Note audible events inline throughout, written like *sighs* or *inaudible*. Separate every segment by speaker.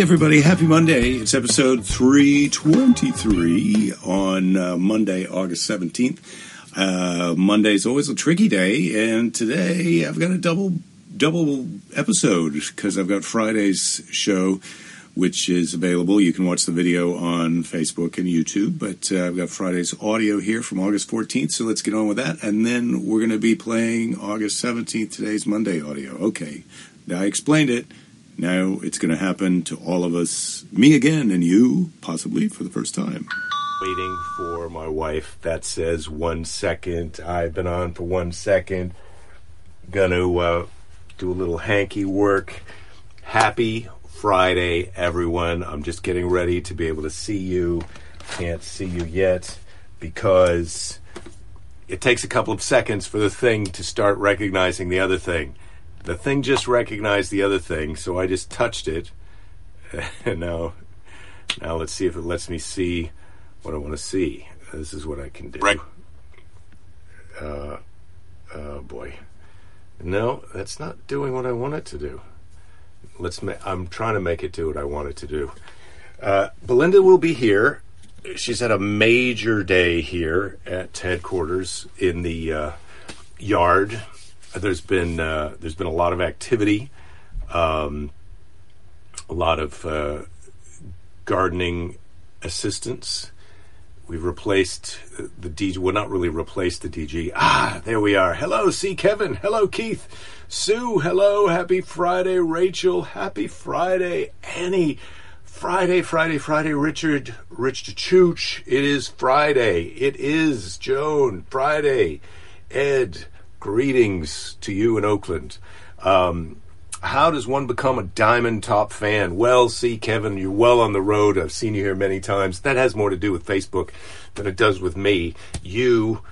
Speaker 1: Everybody. Happy Monday. It's episode 323 on uh, Monday, August 17th. Uh, is always a tricky day, and today I've got a double double episode because I've got Friday's show, which is available. You can watch the video on Facebook and YouTube, but uh, I've got Friday's audio here from August 14th, so let's get on with that. And then we're going to be playing August 17th, today's Monday audio. Okay, now I explained it. Now it's going to happen to all of us, me again, and you, possibly for the first time.
Speaker 2: Waiting for my wife. That says one second. I've been on for one second. Gonna uh, do a little hanky work. Happy Friday, everyone. I'm just getting ready to be able to see you. Can't see you yet because it takes a couple of seconds for the thing to start recognizing the other thing. The thing just recognized the other thing, so I just touched it. *laughs* And now, now let's see if it lets me see what I want to see. This is what I can do.
Speaker 1: Right.
Speaker 2: Uh, oh boy. No, that's not doing what I want it to do. Let's. Ma- I'm trying to make it do what I want it to do. Uh, Belinda will be here. She's had a major day here at headquarters in the uh, yard. There's been uh, there's been a lot of activity, um, a lot of uh, gardening assistance. We've replaced the DG. Well, not really replaced the DG. Ah, there we are. Hello, C. Kevin. Hello, Keith. Sue. Hello. Happy Friday, Rachel. Happy Friday, Annie. Friday, Friday, Friday, Richard. Rich Chooch. It is Friday. It is Joan. Friday. Ed. Greetings to you in Oakland. Um, how does one become a Diamond Top fan? Well, see, Kevin, you're well on the road. I've seen you here many times. That has more to do with Facebook than it does with me. You,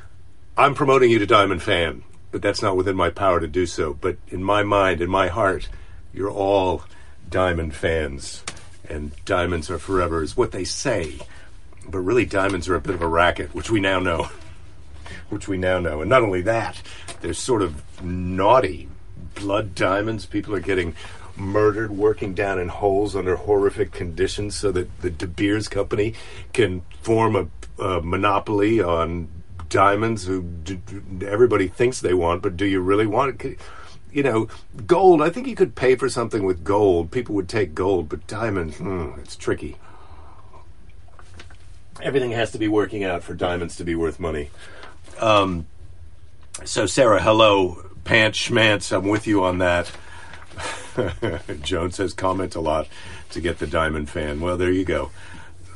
Speaker 2: I'm promoting you to Diamond fan, but that's not within my power to do so. But in my mind, in my heart, you're all Diamond fans. And diamonds are forever, is what they say. But really, diamonds are a bit of a racket, which we now know. *laughs* which we now know. And not only that, they're sort of naughty blood diamonds. People are getting murdered working down in holes under horrific conditions so that the De Beers company can form a, a monopoly on diamonds who d- everybody thinks they want, but do you really want it? You know, gold, I think you could pay for something with gold. People would take gold, but diamonds, hmm, it's tricky. Everything has to be working out for diamonds to be worth money. Um, so, Sarah, hello. Pants Schmantz, I'm with you on that. *laughs* Joan says comment a lot to get the diamond fan. Well, there you go.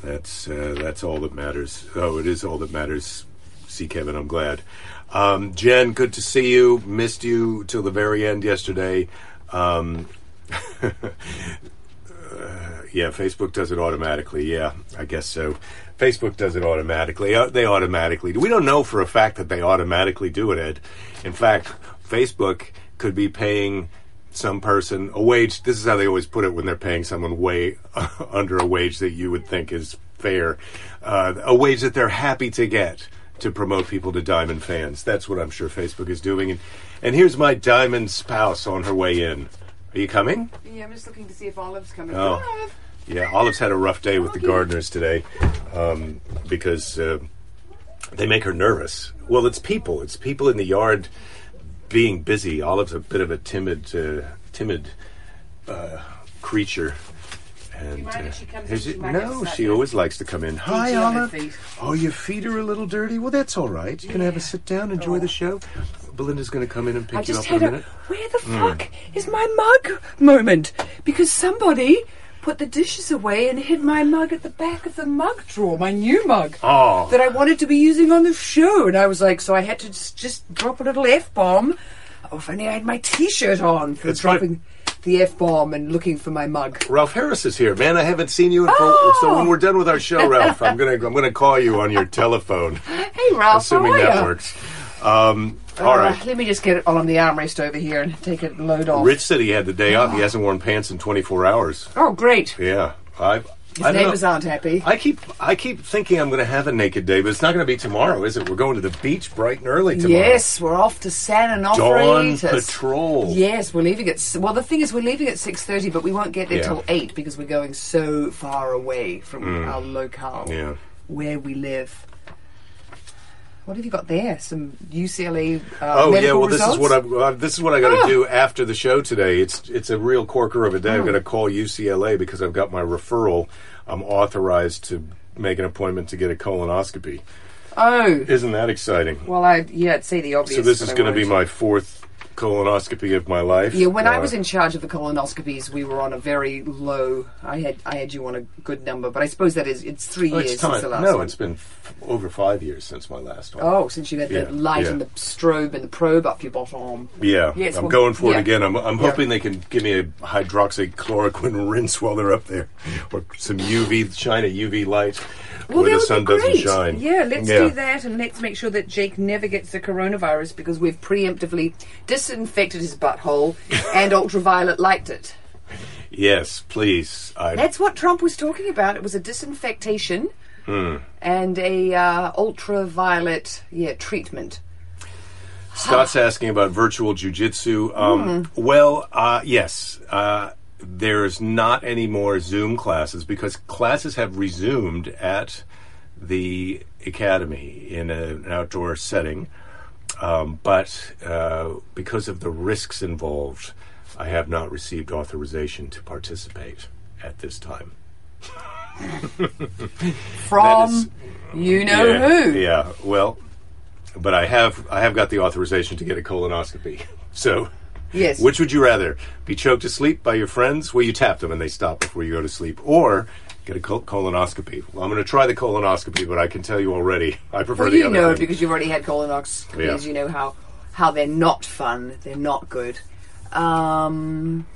Speaker 2: That's uh, that's all that matters. Oh, it is all that matters. See, Kevin, I'm glad. Um, Jen, good to see you. Missed you till the very end yesterday. Um, *laughs* uh, yeah, Facebook does it automatically. Yeah, I guess so. Facebook does it automatically. Uh, they automatically do. We don't know for a fact that they automatically do it, Ed. In fact, Facebook could be paying some person a wage. This is how they always put it when they're paying someone way *laughs* under a wage that you would think is fair, uh, a wage that they're happy to get to promote people to Diamond fans. That's what I'm sure Facebook is doing. And, and here's my Diamond spouse on her way in. Are you coming?
Speaker 3: Yeah, I'm just looking to see if Olive's coming.
Speaker 2: Oh.
Speaker 3: Olive!
Speaker 2: Yeah, Olive's had a rough day with the gardeners today um, because uh, they make her nervous. Well, it's people. It's people in the yard being busy. Olive's a bit of a timid, uh, timid uh, creature. And uh,
Speaker 3: she comes
Speaker 2: is it- no, she always likes to come in. Hi,
Speaker 3: Feet on her
Speaker 2: Olive. Oh, your feet are a little dirty. Well, that's all right. You can have a sit down, enjoy the show. Belinda's going to come in and pick
Speaker 3: I
Speaker 2: you
Speaker 3: just
Speaker 2: up in
Speaker 3: had
Speaker 2: a
Speaker 3: a
Speaker 2: minute.
Speaker 3: where the fuck is my mug moment because somebody put the dishes away and hid my mug at the back of the mug drawer, my new mug
Speaker 2: Oh,
Speaker 3: that I wanted to be using on the show, and I was like, so I had to just, just drop a little f bomb. Oh, if only I had my t-shirt on for
Speaker 2: It's like-
Speaker 3: dropping the f bomb and looking for my mug.
Speaker 2: Ralph Harris is here, man. I haven't seen you in.
Speaker 3: Oh!
Speaker 2: So when oh! we're done with our show, *laughs* Ralph, I'm gonna I'm gonna call you on your telephone,
Speaker 3: Hey, Ralph,
Speaker 2: assuming
Speaker 3: how are
Speaker 2: that works. Um, all
Speaker 3: Uh,
Speaker 2: right.
Speaker 3: let me just get it on the armrest over here and take it load off.
Speaker 2: Rich said he had the day off. He hasn't worn pants in 24 hours.
Speaker 3: Oh, great.
Speaker 2: Yeah, I've
Speaker 3: His
Speaker 2: I don't know.
Speaker 3: neighbors aren't happy.
Speaker 2: I keep I keep thinking I'm going to have a naked day, but it's not going to be tomorrow, is it? We're going to the beach bright and early tomorrow.
Speaker 3: Yes, we're off to San Onofre.
Speaker 2: Dawn patrol.
Speaker 3: Yes, we're leaving at well. The thing is, we're leaving at six thirty, but we won't get there
Speaker 2: Yeah.
Speaker 3: till eight because we're going so far away from our locale
Speaker 2: Mm. Yeah.
Speaker 3: where we live. What have you got there? Some UCLA. Uh,
Speaker 2: Oh yeah, well this is what I uh, this is what I got to
Speaker 3: Ah.
Speaker 2: do after the show today. It's it's a real corker of a day.
Speaker 3: Hmm.
Speaker 2: I'm going to call UCLA because I've got my referral. I'm authorized to make an appointment to get a colonoscopy.
Speaker 3: Oh,
Speaker 2: Isn't that exciting?
Speaker 3: well, I yeah, I'd say the obvious.
Speaker 2: So this is going to be my fourth colonoscopy of my life.
Speaker 3: Yeah, when I
Speaker 2: Uh,
Speaker 3: was in charge of the colonoscopies, we were on a very low. I had I had you on a good number, but I suppose that is it's three
Speaker 2: oh,
Speaker 3: years
Speaker 2: it's
Speaker 3: since the last
Speaker 2: no,
Speaker 3: one.
Speaker 2: it's been f- over five years since my last one.
Speaker 3: Oh, since you had
Speaker 2: Yeah,
Speaker 3: the light
Speaker 2: yeah.
Speaker 3: and the strobe and the probe up your bottom.
Speaker 2: Yeah,
Speaker 3: Yes,
Speaker 2: I'm
Speaker 3: well,
Speaker 2: going for
Speaker 3: yeah.
Speaker 2: it again. I'm, I'm hoping they can give me a hydroxychloroquine *laughs* rinse while they're up there, or some UV shine a UV light
Speaker 3: Well,
Speaker 2: where the sun doesn't
Speaker 3: great.
Speaker 2: shine.
Speaker 3: Yeah, let's
Speaker 2: Yeah.
Speaker 3: do that, and let's make sure that Jake never gets the coronavirus because we've preemptively disinfected his butthole *laughs* and ultraviolet lighted it.
Speaker 2: Yes, please. I,
Speaker 3: That's what Trump was talking about. It was a disinfectation
Speaker 2: Hmm.
Speaker 3: and a uh, ultraviolet yeah treatment.
Speaker 2: Scott's asking about virtual jujitsu. Um,
Speaker 3: Hmm.
Speaker 2: Well, uh, yes. Uh, there's not any more Zoom classes because classes have resumed at the academy in a, an outdoor setting. Um, but uh, because of the risks involved, I have not received authorization to participate at this time. *laughs*
Speaker 3: From
Speaker 2: is-
Speaker 3: you know
Speaker 2: yeah,
Speaker 3: who.
Speaker 2: Yeah. Well, but I have I have got the authorization to get a colonoscopy. *laughs* So,
Speaker 3: Yes.
Speaker 2: which would you rather be choked to sleep by your friends? Well, you tap them and they stop before you go to sleep, or get a col- colonoscopy. Well, I'm going to try the colonoscopy, but I can tell you already, *laughs* I prefer
Speaker 3: Well,
Speaker 2: the
Speaker 3: you
Speaker 2: other
Speaker 3: know
Speaker 2: thing.
Speaker 3: because you've already had colonoscopies.
Speaker 2: Yeah.
Speaker 3: You know how how they're not fun. They're not good. Um,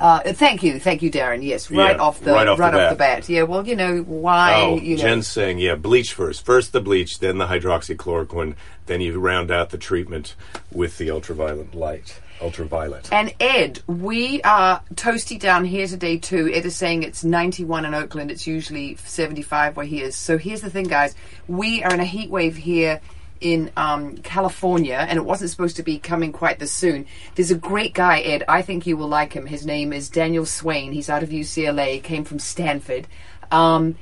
Speaker 3: uh, thank you, thank you, Darren. Yes, right
Speaker 2: Yeah,
Speaker 3: off the
Speaker 2: right off the bat.
Speaker 3: bat. Yeah. Well, you know why?
Speaker 2: Oh,
Speaker 3: you know,
Speaker 2: Jen's saying, yeah, bleach first. First the bleach, then the hydroxychloroquine, then you round out the treatment with the ultraviolet light. Ultraviolet.
Speaker 3: And Ed, we are toasty down here today too. Ed is saying it's 91 in Oakland. It's usually 75 where he is. So here's the thing, guys. We are in a heat wave here in um, California, and it wasn't supposed to be coming quite this soon. There's a great guy, Ed. I think you will like him. His name is Daniel Swain. He's out of UCLA, came from Stanford. Um,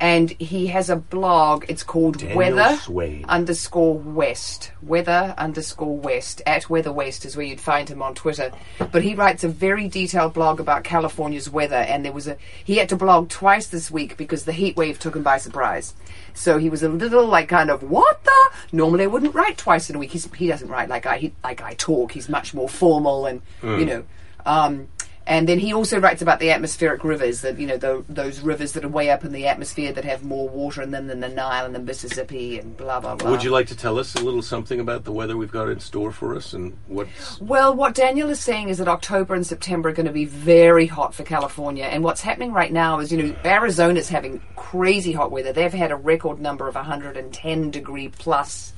Speaker 3: and he has a blog. It's called
Speaker 2: Daniel
Speaker 3: Weather
Speaker 2: Swain.
Speaker 3: underscore West. Weather underscore West. At Weather West is where you'd find him on Twitter. But he writes a very detailed blog about California's weather. And there was a he had to blog twice this week because the heat wave took him by surprise. So he was a little like kind of what the. Normally I wouldn't write twice in a week. He's, he doesn't write like I he, like I talk. He's much more formal and you know. Um, and then he also writes about the atmospheric rivers, that you know tho- those rivers that are way up in the atmosphere that have more water in them than the Nile and the Mississippi and blah blah blah.
Speaker 2: Would you like to tell us a little something about the weather we've got in store for us and what's
Speaker 3: Well, what Daniel is saying is that October and September are going to be very hot for California. And what's happening right now is, you know, Arizona's having crazy hot weather. They've had a record number of 110 degree plus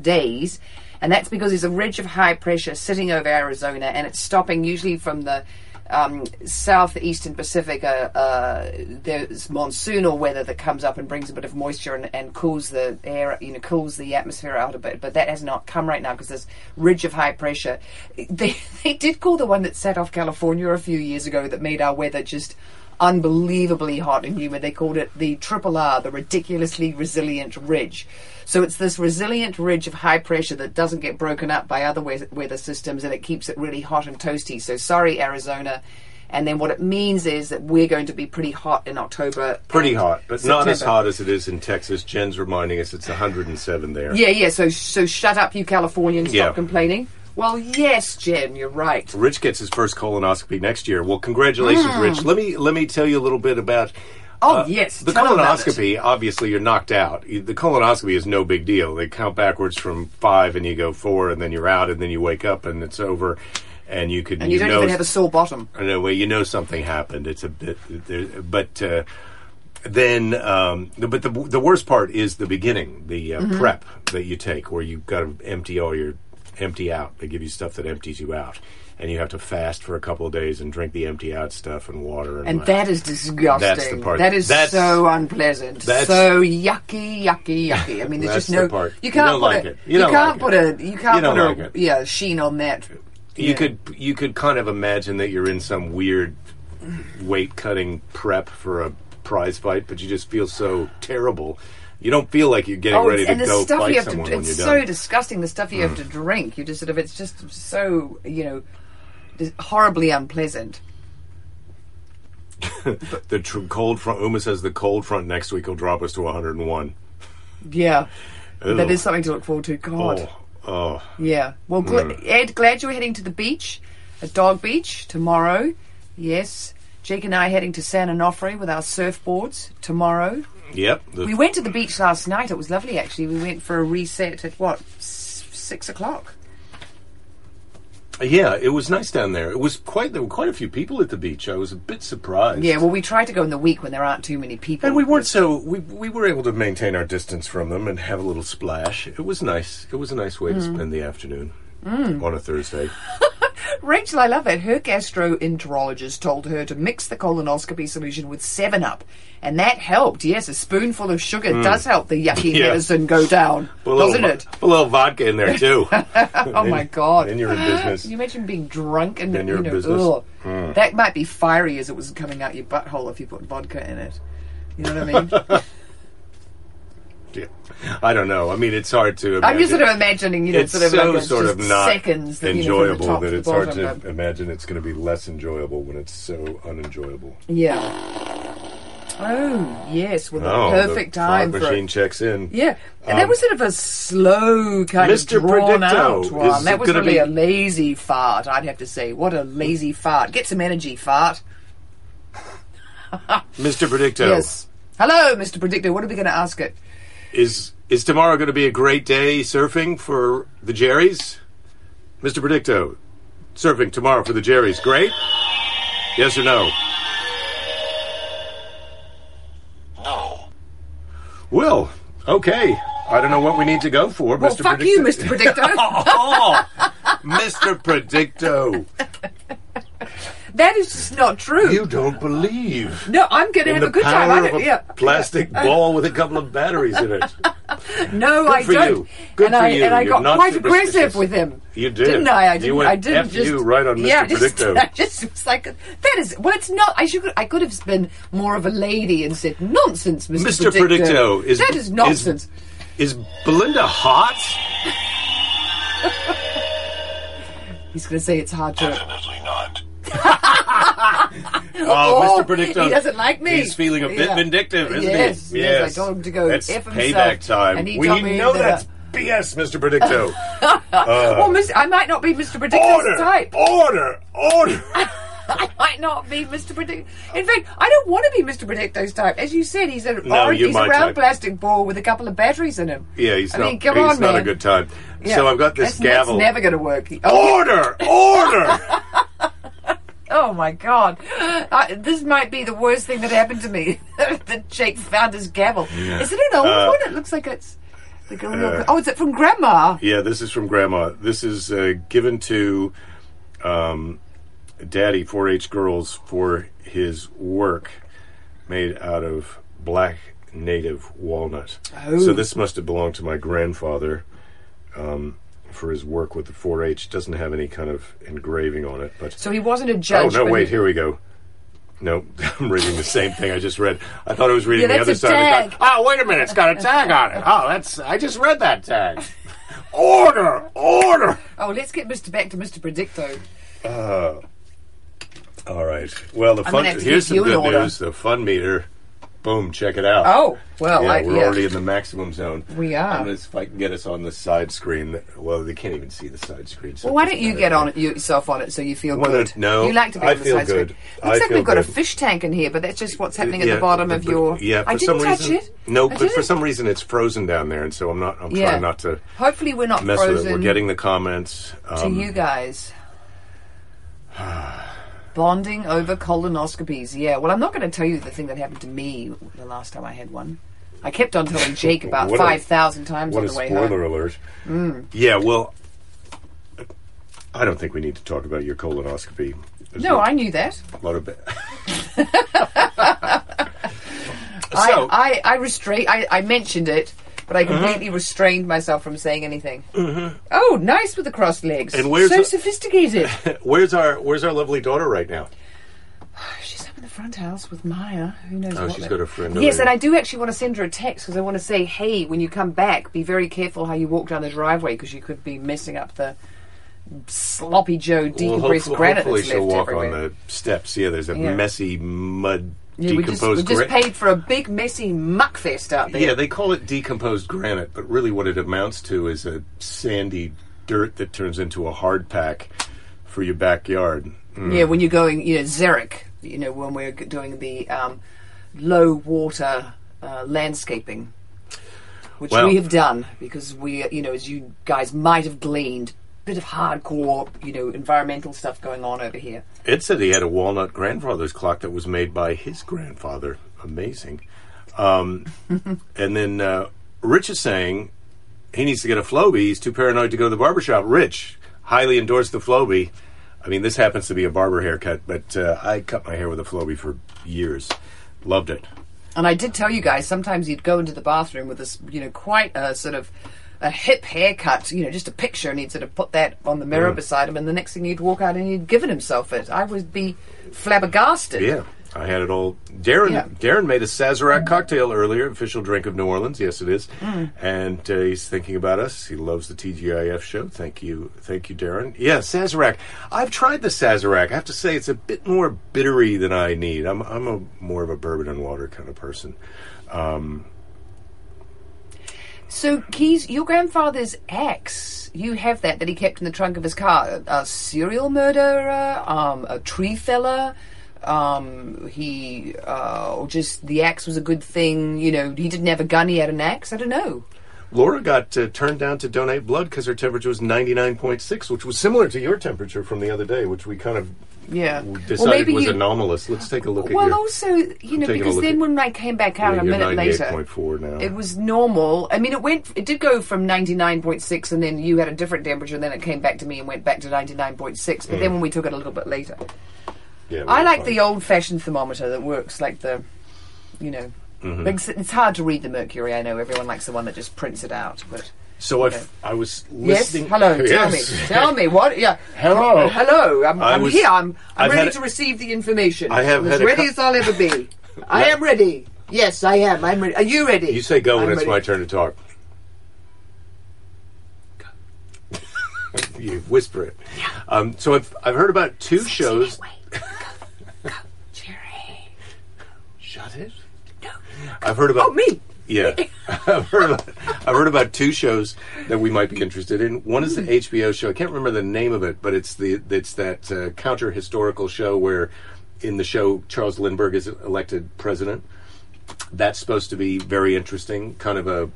Speaker 3: days. And that's because there's a ridge of high pressure sitting over Arizona and it's stopping usually from the um, southeastern Pacific. Uh, uh, there's monsoonal weather that comes up and brings a bit of moisture and, and cools the air, you know, cools the atmosphere out a bit. But that has not come right now because there's ridge of high pressure. They *laughs* they did call the one that set off California a few years ago that made our weather just unbelievably hot and humid. They called it the triple R, the ridiculously resilient ridge. So it's this resilient ridge of high pressure that doesn't get broken up by other we- weather systems and it keeps it really hot and toasty. So sorry, Arizona. And then what it means is that we're going to be pretty hot in October.
Speaker 2: pretty hot, but not as hot as it is in Texas. Jen's reminding us it's 107 there.
Speaker 3: Yeah, yeah. So so shut up, you Californians. Stop
Speaker 2: Yeah.
Speaker 3: complaining. Well, yes, Jen, you're right.
Speaker 2: Rich gets his first colonoscopy next year. Well, congratulations, Rich. Let me let me tell you a little bit about.
Speaker 3: Oh
Speaker 2: uh,
Speaker 3: yes,
Speaker 2: the
Speaker 3: tell 'em about it.
Speaker 2: colonoscopy. Obviously, you're knocked out. The colonoscopy is no big deal. They count backwards from five, and you go four, and then you're out, and then you wake up, and it's over, and you could
Speaker 3: And you, don't
Speaker 2: know
Speaker 3: even have a sore bottom.
Speaker 2: I know, well, you know something happened. It's a bit, but uh, then, um, but the the worst part is the beginning, the uh,
Speaker 3: Mm-hmm.
Speaker 2: prep that you take, where you've got to empty all your empty out. They give you stuff that empties you out, and you have to fast for a couple of days and drink the empty out stuff and water. And,
Speaker 3: And that is disgusting.
Speaker 2: That's the part-
Speaker 3: That is
Speaker 2: that's-
Speaker 3: so unpleasant.
Speaker 2: that's-
Speaker 3: so yucky, yucky, yucky. I mean, there's just no.
Speaker 2: the part.
Speaker 3: You
Speaker 2: You
Speaker 3: can't
Speaker 2: don't
Speaker 3: put
Speaker 2: like
Speaker 3: a.
Speaker 2: it. You don't
Speaker 3: can't
Speaker 2: like
Speaker 3: put
Speaker 2: it.
Speaker 3: a. You can't
Speaker 2: You don't
Speaker 3: put
Speaker 2: like
Speaker 3: a.
Speaker 2: it.
Speaker 3: Yeah, sheen on that.
Speaker 2: you
Speaker 3: Yeah.
Speaker 2: could you could kind of imagine that you're in some weird weight cutting prep for a prize fight, but you just feel so terrible. You don't feel like you're getting
Speaker 3: Oh,
Speaker 2: ready to
Speaker 3: and the
Speaker 2: go
Speaker 3: stuff
Speaker 2: fight
Speaker 3: you have
Speaker 2: someone
Speaker 3: to.
Speaker 2: when
Speaker 3: It's so
Speaker 2: done.
Speaker 3: Disgusting. The stuff you have hmm. to drink. You just sort of. It's just so you know, horribly unpleasant. *laughs*
Speaker 2: the tr- cold front. Uma says the cold front next week will drop us to 101.
Speaker 3: Yeah, that is something to look forward to. God.
Speaker 2: Oh, oh.
Speaker 3: Yeah. Well, gl- Ed, glad you're heading to the beach, a Dog Beach tomorrow. Yes. Jake and I are heading to San Onofre with our surfboards tomorrow.
Speaker 2: Yep.
Speaker 3: We went to the beach last night. It was lovely, actually. We went for a reset at what s- six o'clock.
Speaker 2: yeah, it was nice down there. It was quite. There were quite a few people at the beach. I was a bit surprised.
Speaker 3: Yeah. Well, we try to go in the week when there aren't too many people.
Speaker 2: And we weren't so we we were able to maintain our distance from them and have a little splash. It was nice. It was a nice way to
Speaker 3: Mm.
Speaker 2: spend the afternoon on a Thursday. *laughs* *laughs*
Speaker 3: Rachel, I love it. Her gastroenterologist told her to mix the colonoscopy solution with Seven Up, and that helped. Yes, a spoonful of sugar does help the yucky
Speaker 2: Mm. *laughs* Yeah.
Speaker 3: medicine go down, *laughs*
Speaker 2: Put a little,
Speaker 3: doesn't it?
Speaker 2: Put a little vodka in there too.
Speaker 3: Oh my god!
Speaker 2: Then you're in *gasps* business.
Speaker 3: Can you imagine being drunk and
Speaker 2: Then you're
Speaker 3: you
Speaker 2: in
Speaker 3: know,
Speaker 2: business.
Speaker 3: ugh.
Speaker 2: Hmm.
Speaker 3: that might be fiery as it was coming out your butthole if you put vodka in it. You know what I mean?
Speaker 2: I don't know. I mean, it's hard to.
Speaker 3: I'm just sort of imagining, you know,
Speaker 2: it's
Speaker 3: sort of
Speaker 2: so
Speaker 3: like
Speaker 2: sort of not
Speaker 3: seconds that, you know,
Speaker 2: enjoyable that it's hard to
Speaker 3: um,
Speaker 2: imagine it's going to be less enjoyable when it's so unenjoyable.
Speaker 3: Yeah. Oh yes, well, the
Speaker 2: Oh,
Speaker 3: perfect
Speaker 2: the
Speaker 3: time
Speaker 2: fog
Speaker 3: for
Speaker 2: machine checks in.
Speaker 3: Yeah, and that
Speaker 2: Um,
Speaker 3: was sort of a slow kind
Speaker 2: Mr.
Speaker 3: of drawn
Speaker 2: Predicto,
Speaker 3: out one. That was really
Speaker 2: be-
Speaker 3: a lazy fart, I'd have to say. What a lazy fart! Get some energy, fart.
Speaker 2: Mr. Predicto,
Speaker 3: Yes. Hello, Mr. Predictor. What are we going to ask it?
Speaker 2: Is is tomorrow going to be a great day surfing for the Jerrys? Mr. Predicto, surfing tomorrow for the Jerrys, great? Yes or no?
Speaker 4: No.
Speaker 2: Well, okay. I don't know what we need to go for,
Speaker 3: Well,
Speaker 2: Mr.
Speaker 3: fuck
Speaker 2: Predicto.
Speaker 3: you, Mr. Predictor. *laughs*
Speaker 2: oh, Mr. Predicto, *laughs*
Speaker 3: that is just not true.
Speaker 2: you don't believe
Speaker 3: no, I'm going to have
Speaker 2: the
Speaker 3: a good time.
Speaker 2: power
Speaker 3: I
Speaker 2: of
Speaker 3: don't-
Speaker 2: a
Speaker 3: yeah.
Speaker 2: plastic *laughs* ball with a couple of batteries in it. *laughs*
Speaker 3: No,
Speaker 2: Good
Speaker 3: I
Speaker 2: for
Speaker 3: don't.
Speaker 2: you. Good
Speaker 3: and
Speaker 2: for
Speaker 3: I,
Speaker 2: you.
Speaker 3: And I
Speaker 2: You're
Speaker 3: got quite aggressive with him.
Speaker 2: You did.
Speaker 3: Didn't I? I didn't.
Speaker 2: went
Speaker 3: I didn't
Speaker 2: F
Speaker 3: just.
Speaker 2: you right on Mr. *laughs*
Speaker 3: Yeah, just,
Speaker 2: Predicto.
Speaker 3: I just was like, that is. Well, it's not. I should. I could have been more of a lady and said, "Nonsense, Mr.
Speaker 2: Mr.
Speaker 3: Predicto."
Speaker 2: Predicto, is
Speaker 3: that is nonsense.
Speaker 2: Is, is Belinda hot?
Speaker 3: He's going to say it's hard to.
Speaker 4: Definitely not. *laughs*
Speaker 2: Oh,
Speaker 3: Oh,
Speaker 2: Mr. Predicto.
Speaker 3: he doesn't like me.
Speaker 2: He's feeling a bit
Speaker 3: Yeah.
Speaker 2: vindictive, isn't
Speaker 3: Yes,
Speaker 2: he?
Speaker 3: yes, I told him to go
Speaker 2: That's
Speaker 3: F himself,
Speaker 2: payback time.
Speaker 3: and he
Speaker 2: we know
Speaker 3: that,
Speaker 2: that's
Speaker 3: uh,
Speaker 2: BS, Mr. Predicto. *laughs*
Speaker 3: well, Mr. I might not be Mr. Predicto's
Speaker 2: order,
Speaker 3: type.
Speaker 2: order, order. *laughs*
Speaker 3: I might not be Mr. Predicto. In fact, I don't want to be Mr. Predicto's type. As you said, he's a
Speaker 2: No,
Speaker 3: orange, he's a round
Speaker 2: type.
Speaker 3: plastic ball with a couple of batteries in him.
Speaker 2: yeah, he's
Speaker 3: I
Speaker 2: not.
Speaker 3: mean, come
Speaker 2: he's
Speaker 3: on,
Speaker 2: not a good time.
Speaker 3: Yeah.
Speaker 2: So I've got this
Speaker 3: that's,
Speaker 2: gavel.
Speaker 3: That's never going to work. Oh,
Speaker 2: Order, order.
Speaker 3: Oh my God. I, this might be the worst thing that happened to me. *laughs* that Jake found his gavel. Is it an old
Speaker 2: Uh,
Speaker 3: one? It looks like it's. Like a real, oh, is it from Grandma?
Speaker 2: Yeah, this is from Grandma. This is uh, given to um, Daddy 4-H girls for his work made out of black native walnut.
Speaker 3: Oh.
Speaker 2: So this must have belonged to my grandfather um, for his work with the 4-H. Doesn't have any kind of engraving on it, but
Speaker 3: So he wasn't a judge.
Speaker 2: oh no, wait,
Speaker 3: he-
Speaker 2: here we go. No, *laughs* I'm reading the same thing I just read. I thought I was reading
Speaker 3: Yeah,
Speaker 2: the other side. of the
Speaker 3: tag.
Speaker 2: Oh, wait a minute, it's got a tag on it. Oh, that's I just read that tag. *laughs* Order, order.
Speaker 3: Oh, let's get Mr. back to Mr. Predicto.
Speaker 2: Uh, all right. Well, the fun. Here's some good
Speaker 3: order.
Speaker 2: news. The fun meter. Boom! Check it out.
Speaker 3: Oh, well,
Speaker 2: yeah,
Speaker 3: I,
Speaker 2: we're
Speaker 3: yeah.
Speaker 2: already in the maximum zone.
Speaker 3: We are.
Speaker 2: I'm gonna, if I can get us on the side screen. Well, they can't even see the side screen. So
Speaker 3: Well, why don't you get on it yourself on it so you feel
Speaker 2: Well,
Speaker 3: good?
Speaker 2: no,
Speaker 3: you like to be
Speaker 2: I
Speaker 3: on the
Speaker 2: feel
Speaker 3: side
Speaker 2: good.
Speaker 3: screen.
Speaker 2: I
Speaker 3: Looks like
Speaker 2: feel
Speaker 3: we've got a fish tank in here, but that's just what's happening at
Speaker 2: Yeah,
Speaker 3: the bottom
Speaker 2: but-
Speaker 3: of your.
Speaker 2: Yeah, for
Speaker 3: I didn't touch
Speaker 2: reason.
Speaker 3: it.
Speaker 2: No,
Speaker 3: I
Speaker 2: but for
Speaker 3: didn't.
Speaker 2: some reason it's frozen down there, and so I'm not. I'm
Speaker 3: Yeah.
Speaker 2: trying not to
Speaker 3: Hopefully, we're not
Speaker 2: mess with it. We're getting the comments.
Speaker 3: to
Speaker 2: Um,
Speaker 3: you guys. *sighs* *sighs* Bonding over colonoscopies. Yeah. Well, I'm not going to tell you the thing that happened to me the last time I had one. I kept on telling Jake *laughs* about
Speaker 2: What a-
Speaker 3: five thousand times
Speaker 2: What
Speaker 3: on
Speaker 2: a
Speaker 3: the way
Speaker 2: spoiler
Speaker 3: home.
Speaker 2: alert!
Speaker 3: Mm.
Speaker 2: Yeah, well, I don't think we need to talk about your colonoscopy. There's
Speaker 3: No, I knew that.
Speaker 2: a lot of. *laughs* *laughs*
Speaker 3: I,
Speaker 2: so,
Speaker 3: I, I restrained. I, I mentioned it, but I uh-huh. completely restrained myself from saying anything. Mm-hmm. Oh, nice with the crossed legs.
Speaker 2: And where's
Speaker 3: so
Speaker 2: the-
Speaker 3: sophisticated? *laughs*
Speaker 2: where's our where's our lovely daughter right now? *sighs*
Speaker 3: she's up in the front house with Maya. Who knows?
Speaker 2: Oh,
Speaker 3: what
Speaker 2: she's
Speaker 3: the-
Speaker 2: got a friend
Speaker 3: Yes,
Speaker 2: over
Speaker 3: and. I do actually want to send her a text because I want to say, hey, when you come back, be very careful how you walk down the driveway because you could be messing up the sloppy Joe decompressed Well,
Speaker 2: hopefully,
Speaker 3: granite
Speaker 2: hopefully
Speaker 3: that's
Speaker 2: she'll
Speaker 3: left
Speaker 2: walk
Speaker 3: everywhere.
Speaker 2: on the steps. Yeah, there's a
Speaker 3: Yeah.
Speaker 2: messy mud
Speaker 3: yeah, we just, we just paid for a big messy muckfest out there.
Speaker 2: Yeah, they call it decomposed granite, but really what it amounts to is a sandy dirt that turns into a hard pack for your backyard. Mm.
Speaker 3: Yeah, when you're going, you know, Xeric, you know, when we're doing the um, low water uh, landscaping, which
Speaker 2: Well-
Speaker 3: we have done because we, you know, as you guys might have gleaned, bit of hardcore, you know, environmental stuff going on over here.
Speaker 2: It said he had a walnut grandfather's clock that was made by his grandfather. Amazing. Um, *laughs* and then uh, Rich is saying he needs to get a Flowbee. He's too paranoid to go to the barbershop. Rich, highly endorsed the Flowbee. I mean, this happens to be a barber haircut, but uh, I cut my hair with a Flowbee for years. Loved it.
Speaker 3: And I did tell you guys sometimes he'd go into the bathroom with this, you know, quite a sort of a hip haircut, you know, just a picture, and he'd sort of put that on the mirror beside him, and the next thing he'd walk out and he'd given himself it. I would be flabbergasted.
Speaker 2: Yeah, I had it all. Darren
Speaker 3: Yeah.
Speaker 2: Darren made a Sazerac cocktail earlier, official drink of New Orleans. Yes, it is.
Speaker 3: Mm.
Speaker 2: And uh, he's thinking about us. He loves the TGIF show. Thank you, thank you, Darren. Yeah, Sazerac. I've tried the Sazerac. I have to say it's a bit more bittery than I need. I'm I'm a more of a bourbon and water kind of person.
Speaker 3: So, Keys, your grandfather's axe, you have that that he kept in the trunk of his car. A, a serial murderer, um, a tree feller, um, he, uh, or just the axe was a good thing, you know, he didn't have a gun, he had an axe. I don't know.
Speaker 2: Laura got uh, turned down to donate blood because her temperature was 99.6, which was similar to your temperature from the other day, which we kind of
Speaker 3: Yeah.
Speaker 2: decided was
Speaker 3: you-
Speaker 2: anomalous. Let's take a look
Speaker 3: Well,
Speaker 2: at. Well
Speaker 3: also, you know, because then when I came back out
Speaker 2: Yeah,
Speaker 3: a minute later,
Speaker 2: 98.4 now.
Speaker 3: it was normal. I mean, it went, it did go from 99.6 and then you had a different temperature and then it came back to me and went back to 99.6. But then when we took it a little bit later.
Speaker 2: Yeah,
Speaker 3: I like
Speaker 2: fine.
Speaker 3: the old fashioned thermometer that works like the, you know,
Speaker 2: Mm-hmm.
Speaker 3: it's, it's hard to read the mercury. I know everyone likes the one that just prints it out, but.
Speaker 2: So I
Speaker 3: Okay.
Speaker 2: f- I was
Speaker 3: Yes,
Speaker 2: listening.
Speaker 3: hello. *laughs* Tell
Speaker 2: Yes.
Speaker 3: me. Tell me what. Yeah.
Speaker 2: Hello.
Speaker 3: Hello. I'm, I'm
Speaker 2: was-
Speaker 3: here. I'm, I'm ready to receive the information.
Speaker 2: I have
Speaker 3: I'm as ready
Speaker 2: cou-
Speaker 3: as I'll ever be. *laughs* I am ready. Yes, I am. I'm ready. Are you ready?
Speaker 2: You say go when it's my turn to talk. *laughs* you whisper it. Um, so I've I've heard about two shows.
Speaker 3: Wait. Go. Go. Jerry.
Speaker 2: Shut it.
Speaker 3: No.
Speaker 2: I've heard about.
Speaker 3: Oh, me.
Speaker 2: Yeah, *laughs* I've heard about, I've heard about two shows that we might be interested in. One is the
Speaker 3: Hmm.
Speaker 2: HBO show. I can't remember the name of it, but it's the it's that uh, counter historical show where in the show Charles Lindbergh is elected president. That's supposed to be very interesting, kind of a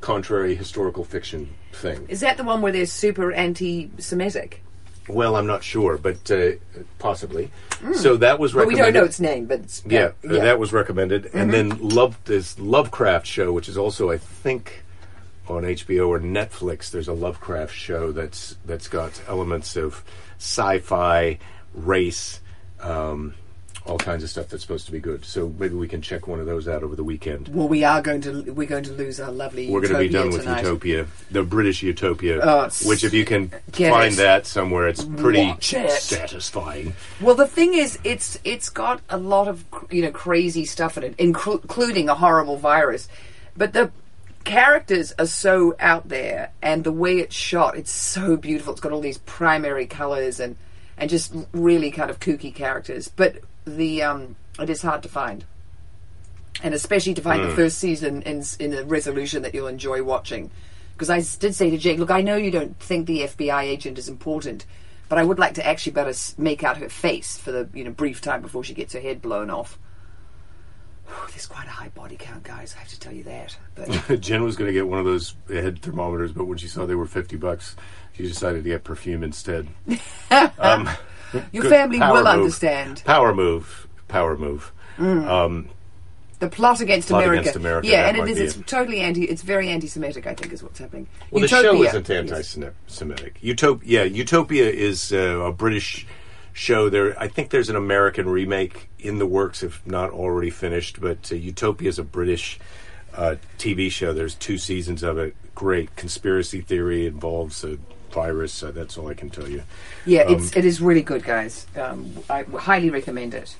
Speaker 2: contrary historical fiction thing.
Speaker 3: Is that the one where they're super anti-Semitic?
Speaker 2: Well, I'm not sure, but uh, possibly. So that was
Speaker 3: Hmm. But we
Speaker 2: recommended.
Speaker 3: don't know its name, but it's,
Speaker 2: Yeah, uh,
Speaker 3: yeah.
Speaker 2: that was recommended, and then love this Lovecraft show, which is also I think on HBO or Netflix. There's a Lovecraft show that's that's got elements of sci-fi, race, um, all kinds of stuff that's supposed to be good. So maybe we can check one of those out over the weekend.
Speaker 3: Well, we are going to we're going to lose our lovely.
Speaker 2: We're going to be done with
Speaker 3: tonight.
Speaker 2: Utopia, the British Utopia,
Speaker 3: oh, it's-
Speaker 2: which if you can find
Speaker 3: it.
Speaker 2: that somewhere, it's pretty
Speaker 3: it.
Speaker 2: satisfying.
Speaker 3: Well, the thing is, it's it's got a lot of cr- you know crazy stuff in it, inclu- including a horrible virus. But the characters are so out there, and the way it's shot, it's so beautiful. It's got all these primary colors and and just really kind of kooky characters. But the um, it is hard to find, and especially to find the first season in in a resolution that you'll enjoy watching. Because I did say to Jake, look, I know you don't think the FBI agent is important, but I would like to actually better make out her face for the you know brief time before she gets her head blown off. Whew, There's quite a high body count, guys. I have to tell you that. But *laughs*
Speaker 2: Jen was going to get one of those head thermometers, but when she saw they were fifty bucks, she decided to get perfume instead. *laughs* um,
Speaker 3: your
Speaker 2: good
Speaker 3: family will
Speaker 2: move.
Speaker 3: understand.
Speaker 2: Power move. Power move.
Speaker 3: Mm.
Speaker 2: Um,
Speaker 3: The plot against
Speaker 2: Plot
Speaker 3: America.
Speaker 2: Against America,
Speaker 3: Yeah, and it is. It's
Speaker 2: it.
Speaker 3: totally anti. It's very anti-Semitic. I think is what's happening.
Speaker 2: Well, the show
Speaker 3: Utopia.
Speaker 2: isn't anti-Semitic. Utopia, yeah, Utopia is uh, a British show. There, I think there's an American remake in the works, if not already finished. But uh, Utopia is a British uh, TV show. There's two seasons of it. Great conspiracy theory involves a virus. So that's all I can tell you.
Speaker 3: Yeah,
Speaker 2: Um,
Speaker 3: it's it is really good, guys. Um, I highly recommend it.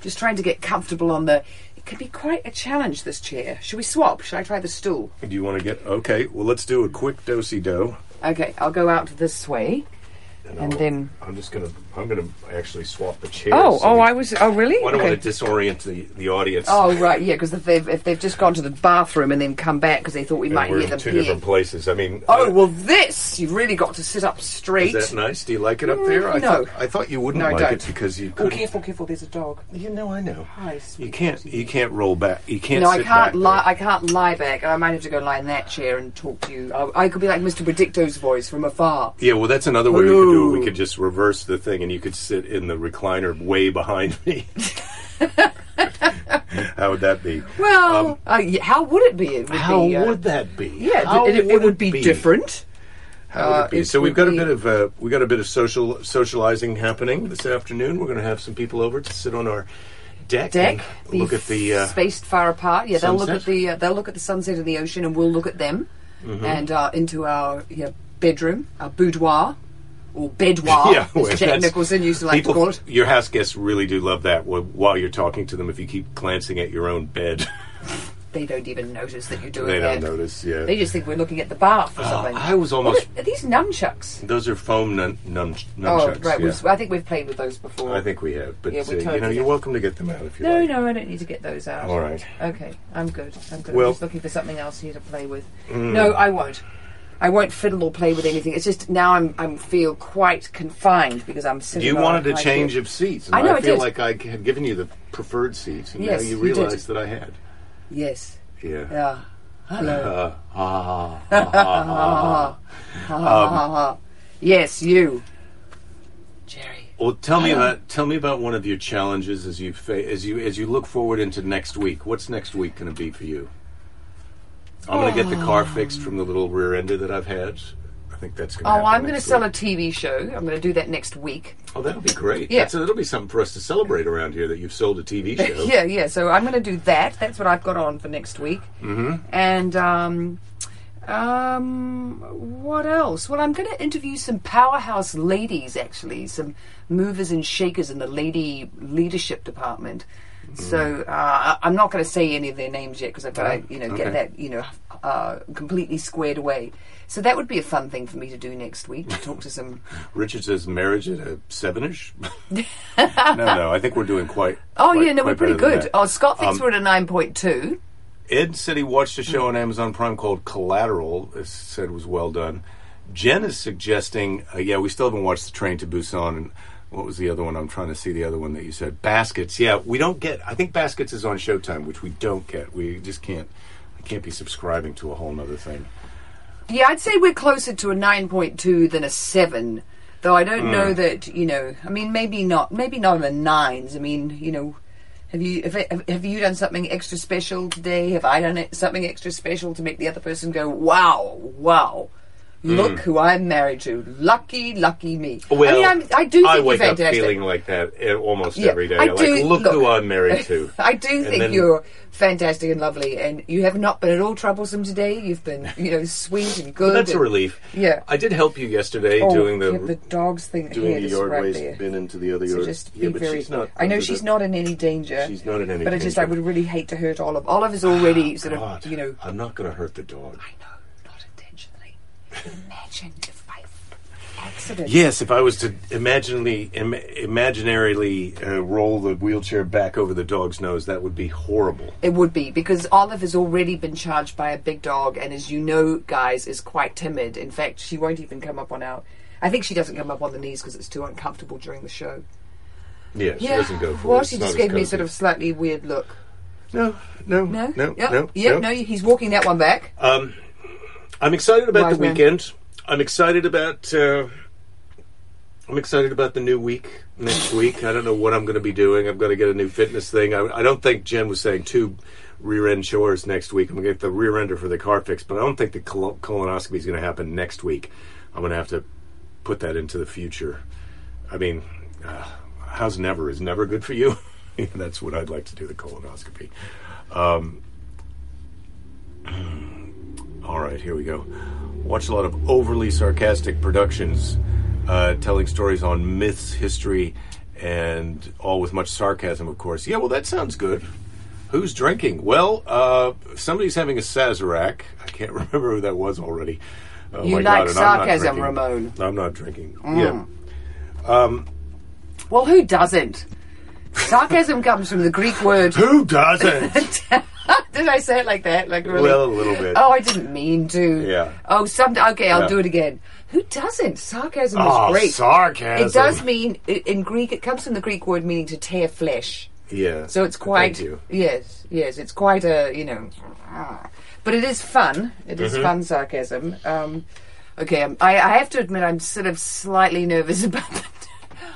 Speaker 3: Just trying to get comfortable on the. It could be quite a challenge. This chair. Should we swap? Should I try the stool?
Speaker 2: Do you want to get okay? Well, let's do a quick dosey do.
Speaker 3: Okay, I'll go out this way, and
Speaker 2: I'll-
Speaker 3: then.
Speaker 2: I'm just gonna I'm gonna actually swap the chairs.
Speaker 3: Oh,
Speaker 2: so
Speaker 3: oh, I was. Oh, really?
Speaker 2: I don't
Speaker 3: Okay.
Speaker 2: want to disorient the, the audience.
Speaker 3: Oh, right, yeah, because if they've if they've just gone to the bathroom and then come back because they thought we
Speaker 2: And
Speaker 3: might
Speaker 2: we're
Speaker 3: hear
Speaker 2: in
Speaker 3: them
Speaker 2: two
Speaker 3: here.
Speaker 2: different places. I mean,
Speaker 3: Oh
Speaker 2: uh,
Speaker 3: well, this you've really got to sit up straight.
Speaker 2: Is that nice? Do you like it up there? I
Speaker 3: Mm, no.
Speaker 2: thought I thought you wouldn't
Speaker 3: No, I
Speaker 2: like
Speaker 3: don't.
Speaker 2: it because you
Speaker 3: Oh,
Speaker 2: couldn't.
Speaker 3: careful, careful! There's a dog.
Speaker 2: You know, I know.
Speaker 3: Hi,
Speaker 2: You can't.
Speaker 3: doggy.
Speaker 2: You can't roll back. You can't.
Speaker 3: No, I can't lie. I can't lie back. I might have to go lie in that chair and talk to you. I, I could be like Mr. Predicto's voice from afar.
Speaker 2: Yeah, well, that's another way we could do it. We could just reverse the thing, and you could sit in the recliner way behind me. *laughs* How would that be?
Speaker 3: Well, uh, how would it be? It would
Speaker 2: Um, How
Speaker 3: be, uh,
Speaker 2: would that be?
Speaker 3: Yeah,
Speaker 2: How
Speaker 3: it, it, it would be, different.
Speaker 2: How would
Speaker 3: Uh,
Speaker 2: it be?
Speaker 3: it
Speaker 2: So we've
Speaker 3: would
Speaker 2: got a bit of uh, we got a bit of social socializing happening this afternoon. We're going to have some people over to sit on our deck,
Speaker 3: Deck.
Speaker 2: look at the. Uh,
Speaker 3: spaced far apart. Yeah, they'll look
Speaker 2: sunset?
Speaker 3: at the uh, they'll look at the sunset and the ocean, and we'll look at them,
Speaker 2: Mm-hmm.
Speaker 3: and uh, into our yeah, bedroom, our boudoir, or *laughs*
Speaker 2: yeah,
Speaker 3: as Jack Nicholson used to like
Speaker 2: people,
Speaker 3: to call it.
Speaker 2: Your house guests really do love that while you're talking to them. If you keep glancing at your own bed, *laughs*
Speaker 3: They don't even notice that you're doing
Speaker 2: it.
Speaker 3: they
Speaker 2: don't notice. Yeah,
Speaker 3: They just think we're looking at the bath or
Speaker 2: Oh,
Speaker 3: something.
Speaker 2: I was almost.
Speaker 3: are, are these nunchucks?
Speaker 2: Those are foam nun, nun,
Speaker 3: Oh, right.
Speaker 2: yeah.
Speaker 3: we've- I think we've played with those before.
Speaker 2: I think we have, but
Speaker 3: Yeah, we
Speaker 2: uh, you know, you're welcome to get them out if you
Speaker 3: No,
Speaker 2: like.
Speaker 3: no, no, I don't need to get those out.
Speaker 2: All right.
Speaker 3: Okay, I'm good. I'm good.
Speaker 2: Well- Mm.
Speaker 3: I'm just looking for something else here to play with. No, I won't. I won't fiddle or play with anything. It's just now I'm I'm feel quite confined because I'm sitting.
Speaker 2: You wanted
Speaker 3: a
Speaker 2: change of seats. And
Speaker 3: I know, I
Speaker 2: feel
Speaker 3: did.
Speaker 2: like I had given you the preferred seats, and
Speaker 3: Yes,
Speaker 2: now you realize that I had.
Speaker 3: Yes.
Speaker 2: Yeah.
Speaker 3: Yeah. Hello.
Speaker 2: Uh, *laughs* *laughs* ah, ah, ah, ah.
Speaker 3: yes, you. Jerry.
Speaker 2: Well, tell me about tell me about one of your challenges as you fa- as you as you look forward into next week. What's next week going to be for you? I'm going to get the car fixed from the little rear ender that I've had. I think that's going to.
Speaker 3: Oh, I'm going to sell a TV show. I'm going to do that next week.
Speaker 2: Oh, that'll be great.
Speaker 3: Yeah.
Speaker 2: That's, that'll be something for us to celebrate around here that you've sold a TV *laughs* show.
Speaker 3: Yeah, yeah. So I'm going to do that. That's what I've got on for next week. Mm-hmm. And um, um, what else? Well, I'm going to interview some powerhouse ladies. Actually, some movers and shakers in the lady leadership department. So uh, I'm not going to say any of their names yet because I've got to, you know,
Speaker 2: Okay.
Speaker 3: get that, you know, uh, completely squared away. So that would be a fun thing for me to do next week. To talk to some. *laughs*
Speaker 2: Richard says marriage at a sevenish. *laughs* no, no. I think we're doing quite.
Speaker 3: Oh
Speaker 2: quite-
Speaker 3: yeah, no, we're pretty good. Oh, Scott thinks
Speaker 2: Um,
Speaker 3: we're at a nine point two.
Speaker 2: Ed said he watched a show on Amazon Prime called Collateral. It said was well done. Jen is suggesting, uh, yeah, we still haven't watched The Train to Busan. And what was the other one? I'm trying to see the other one that you said. Baskets. Yeah, we don't get. I think Baskets is on Showtime, which we don't get. We just can't. I can't be subscribing to a whole other thing.
Speaker 3: Yeah, I'd say we're closer to a 9.2 than a 7. Though I don't
Speaker 2: Hmm.
Speaker 3: know that, you know, I mean, maybe not, maybe not in the nines. I mean, you know, have you have, have- have you done something extra special today? Have I done it, something extra special to make the other person go, wow, wow, look who I'm married to. Lucky, lucky me. I mean, I'm, I do think
Speaker 2: I
Speaker 3: you're
Speaker 2: wake up feeling like that uh, almost
Speaker 3: Yeah,
Speaker 2: every day.
Speaker 3: I
Speaker 2: like,
Speaker 3: do-
Speaker 2: look,
Speaker 3: look.
Speaker 2: who I'm married to. *laughs*
Speaker 3: I do think
Speaker 2: then-
Speaker 3: you're fantastic and lovely, and you have not been at all troublesome today. You've been, *laughs* you know, sweet and good.
Speaker 2: That's a relief.
Speaker 3: Yeah.
Speaker 2: I did help you yesterday
Speaker 3: Oh,
Speaker 2: doing the
Speaker 3: yeah, the dog's thing
Speaker 2: doing
Speaker 3: here,
Speaker 2: the yard
Speaker 3: right
Speaker 2: waste
Speaker 3: there.
Speaker 2: bin into the other
Speaker 3: So
Speaker 2: yard.
Speaker 3: just
Speaker 2: yeah,
Speaker 3: be
Speaker 2: but
Speaker 3: very.
Speaker 2: she's not.
Speaker 3: I know she's
Speaker 2: the-
Speaker 3: not in any danger.
Speaker 2: She's not in any
Speaker 3: But I just, I would really hate to hurt Olive. Olive is already sort of, you know.
Speaker 2: I'm not going to hurt the dog.
Speaker 3: I know. Imagine if by accident.
Speaker 2: Yes, if I was to imaginally, Im- imaginarily uh, roll the wheelchair back over the dog's nose, that would be horrible.
Speaker 3: It would be because Olive has already been charged by a big dog, and as you know, guys, is quite timid. In fact, she won't even come up on our. I think she doesn't come up on the knees because it's too uncomfortable during the show.
Speaker 2: Yeah, she
Speaker 3: yeah.
Speaker 2: doesn't go for
Speaker 3: well,
Speaker 2: it.
Speaker 3: she
Speaker 2: It's
Speaker 3: just
Speaker 2: as
Speaker 3: gave me a
Speaker 2: cozy.
Speaker 3: sort of slightly weird look.
Speaker 2: no, no,
Speaker 3: No,
Speaker 2: no,
Speaker 3: Yep.
Speaker 2: no,
Speaker 3: Yep,
Speaker 2: no.
Speaker 3: no. He's walking that one back.
Speaker 2: Um, I'm excited about the weekend. I'm excited about. Uh, I'm excited about the new week next week. I don't know what I'm going to be doing. I'm going to get a new fitness thing. I, I don't think Jen was saying two rear end chores next week. I'm going to get the rear ender for the car fix, but I don't think the col- colonoscopy is going to happen next week. I'm going to have to put that into the future. I mean, uh, how's never is never good for you. *laughs* That's what I'd like to do the colonoscopy. Um, *clears throat* all right, here we go. Watch a lot of overly sarcastic productions uh, telling stories on myths, history, and all with much sarcasm, of course. Yeah, well, that sounds good. Who's drinking? Well, uh, somebody's having a Sazerac. I can't *laughs* remember who that was already. Oh
Speaker 3: You
Speaker 2: my
Speaker 3: like
Speaker 2: God, I'm
Speaker 3: sarcasm,
Speaker 2: drinking.
Speaker 3: Ramon.
Speaker 2: I'm not drinking.
Speaker 3: Mm.
Speaker 2: Yeah.
Speaker 3: Well, who doesn't? Sarcasm comes from the Greek word.
Speaker 2: Who doesn't? *laughs*
Speaker 3: Did I say it like that? Like really?
Speaker 2: well, a little bit.
Speaker 3: Oh, I didn't mean to.
Speaker 2: Yeah.
Speaker 3: Oh, some. Okay, I'll
Speaker 2: Yeah.
Speaker 3: do it again. Who doesn't? Sarcasm is
Speaker 2: Oh,
Speaker 3: great.
Speaker 2: sarcasm.
Speaker 3: It does mean in Greek. It comes from the Greek word meaning to tear flesh.
Speaker 2: Yeah.
Speaker 3: So it's quite.
Speaker 2: Thank you.
Speaker 3: Yes, yes. It's quite a you know. But it is fun. It is
Speaker 2: Mm-hmm.
Speaker 3: fun sarcasm. Um, okay, um, I, I have to admit I'm sort of slightly nervous *laughs* about that.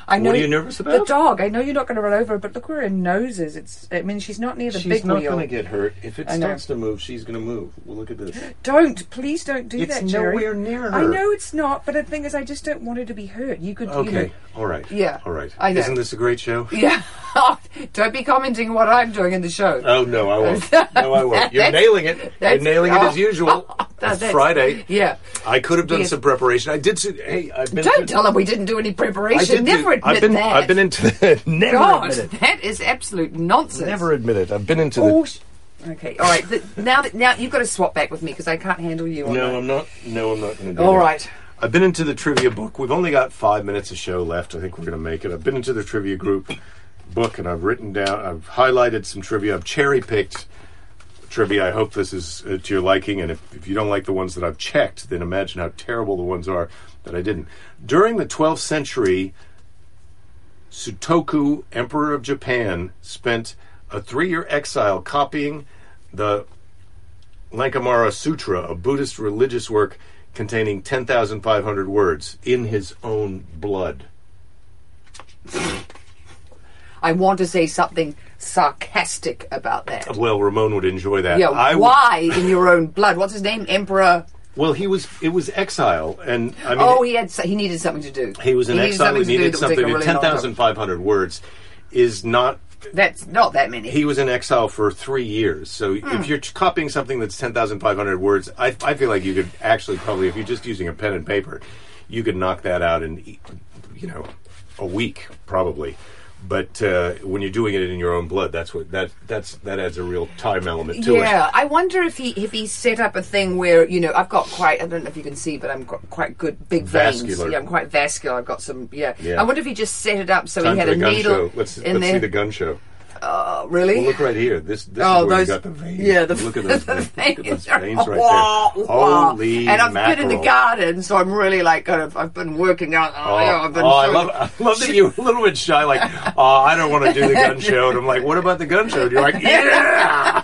Speaker 3: I know
Speaker 2: What are you nervous about?
Speaker 3: The dog. I know you're not going to run over, but look where her nose is. It's. I mean, she's not near the
Speaker 2: She's
Speaker 3: big wheel.
Speaker 2: She's not going to get hurt. If it
Speaker 3: I know.
Speaker 2: starts to move, she's going to move. Well, look at this. *gasps*
Speaker 3: Don't please don't do
Speaker 2: It's
Speaker 3: that, Jerry.
Speaker 2: nowhere near her.
Speaker 3: I know it's not, but the thing is, I just don't want her to be hurt. You could, you
Speaker 2: Okay.
Speaker 3: know,
Speaker 2: All right.
Speaker 3: Yeah.
Speaker 2: All right.
Speaker 3: I know.
Speaker 2: Isn't this a great show? *laughs*
Speaker 3: yeah. *laughs* don't be commenting what I'm doing in the show.
Speaker 2: Oh no, I won't. *laughs* No, I won't. You're nailing it. You're nailing it as usual.
Speaker 3: That's-
Speaker 2: It's Friday.
Speaker 3: Yeah.
Speaker 2: I could have done some preparation. I did. Hey, I've been.
Speaker 3: Don't tell them we didn't do any
Speaker 2: I
Speaker 3: preparation.
Speaker 2: did
Speaker 3: Never admit
Speaker 2: I've been.
Speaker 3: that.
Speaker 2: I've been into. The, *laughs* never
Speaker 3: God,
Speaker 2: admit it.
Speaker 3: that is absolute nonsense.
Speaker 2: Never admit it. I've been into
Speaker 3: Oh,
Speaker 2: the.
Speaker 3: sh- okay. All right. The, now that now you've got to swap back with me because I can't handle you.
Speaker 2: No,
Speaker 3: that.
Speaker 2: I'm not. No, I'm not going to do
Speaker 3: All
Speaker 2: that.
Speaker 3: right.
Speaker 2: I've been into the trivia book. We've only got five minutes of show left. I think we're going to make it. I've been into the trivia group book and I've written down, I've highlighted some trivia. I've cherry picked trivia. I hope this is uh, to your liking. And if, if you don't like the ones that I've checked, then imagine how terrible the ones are that I didn't. During the 12th century, Sutoku, Emperor of Japan, spent a three year exile copying the Lankamara Sutra, a Buddhist religious work containing 10,500 words, in his own blood.
Speaker 3: I want to say something sarcastic about that.
Speaker 2: Well, Ramon would enjoy that.
Speaker 3: Yeah.
Speaker 2: I
Speaker 3: why in your own blood? What's his name? Emperor.
Speaker 2: Well, he was. It was exile, and I mean,
Speaker 3: Oh, he had. He needed something to do.
Speaker 2: he was in
Speaker 3: needed
Speaker 2: exile. He
Speaker 3: do
Speaker 2: needed
Speaker 3: that would
Speaker 2: something.
Speaker 3: really
Speaker 2: Ten thousand five hundred words is not.
Speaker 3: That's not that many.
Speaker 2: He was in exile for three years. So
Speaker 3: Hmm.
Speaker 2: if you're copying something that's ten thousand five hundred words, I, I feel like you could actually probably, if you're just using a pen and paper, you could knock that out in, you know, a week probably. But uh, when you're doing it in your own blood, that's what that that's that adds a real time element to
Speaker 3: yeah,
Speaker 2: it.
Speaker 3: Yeah, I wonder if he if he set up a thing where you know I've got quite I don't know if you can see, but I'm got quite good big veins. Yeah, I'm quite vascular. I've got some. Yeah.
Speaker 2: Yeah.
Speaker 3: I wonder if he just set it up so
Speaker 2: Time
Speaker 3: he had a needle.
Speaker 2: Let's
Speaker 3: in
Speaker 2: let's
Speaker 3: there.
Speaker 2: see the gun show.
Speaker 3: Oh, really?
Speaker 2: Well, look right here. This this
Speaker 3: Oh,
Speaker 2: is where
Speaker 3: those-
Speaker 2: got the veins.
Speaker 3: yeah, the-
Speaker 2: look at those *laughs*
Speaker 3: the
Speaker 2: veins. Look at those
Speaker 3: veins are-
Speaker 2: veins right
Speaker 3: Wah,
Speaker 2: there.
Speaker 3: wah.
Speaker 2: Holy
Speaker 3: And I've been in the garden, so I'm really like kind of I've been working out. Oh, I've been
Speaker 2: oh, I love, I love that you're a little bit shy. Like, *laughs* oh, I don't want to do the gun *laughs* show. And I'm like, what about the gun show? And you're like, yeah.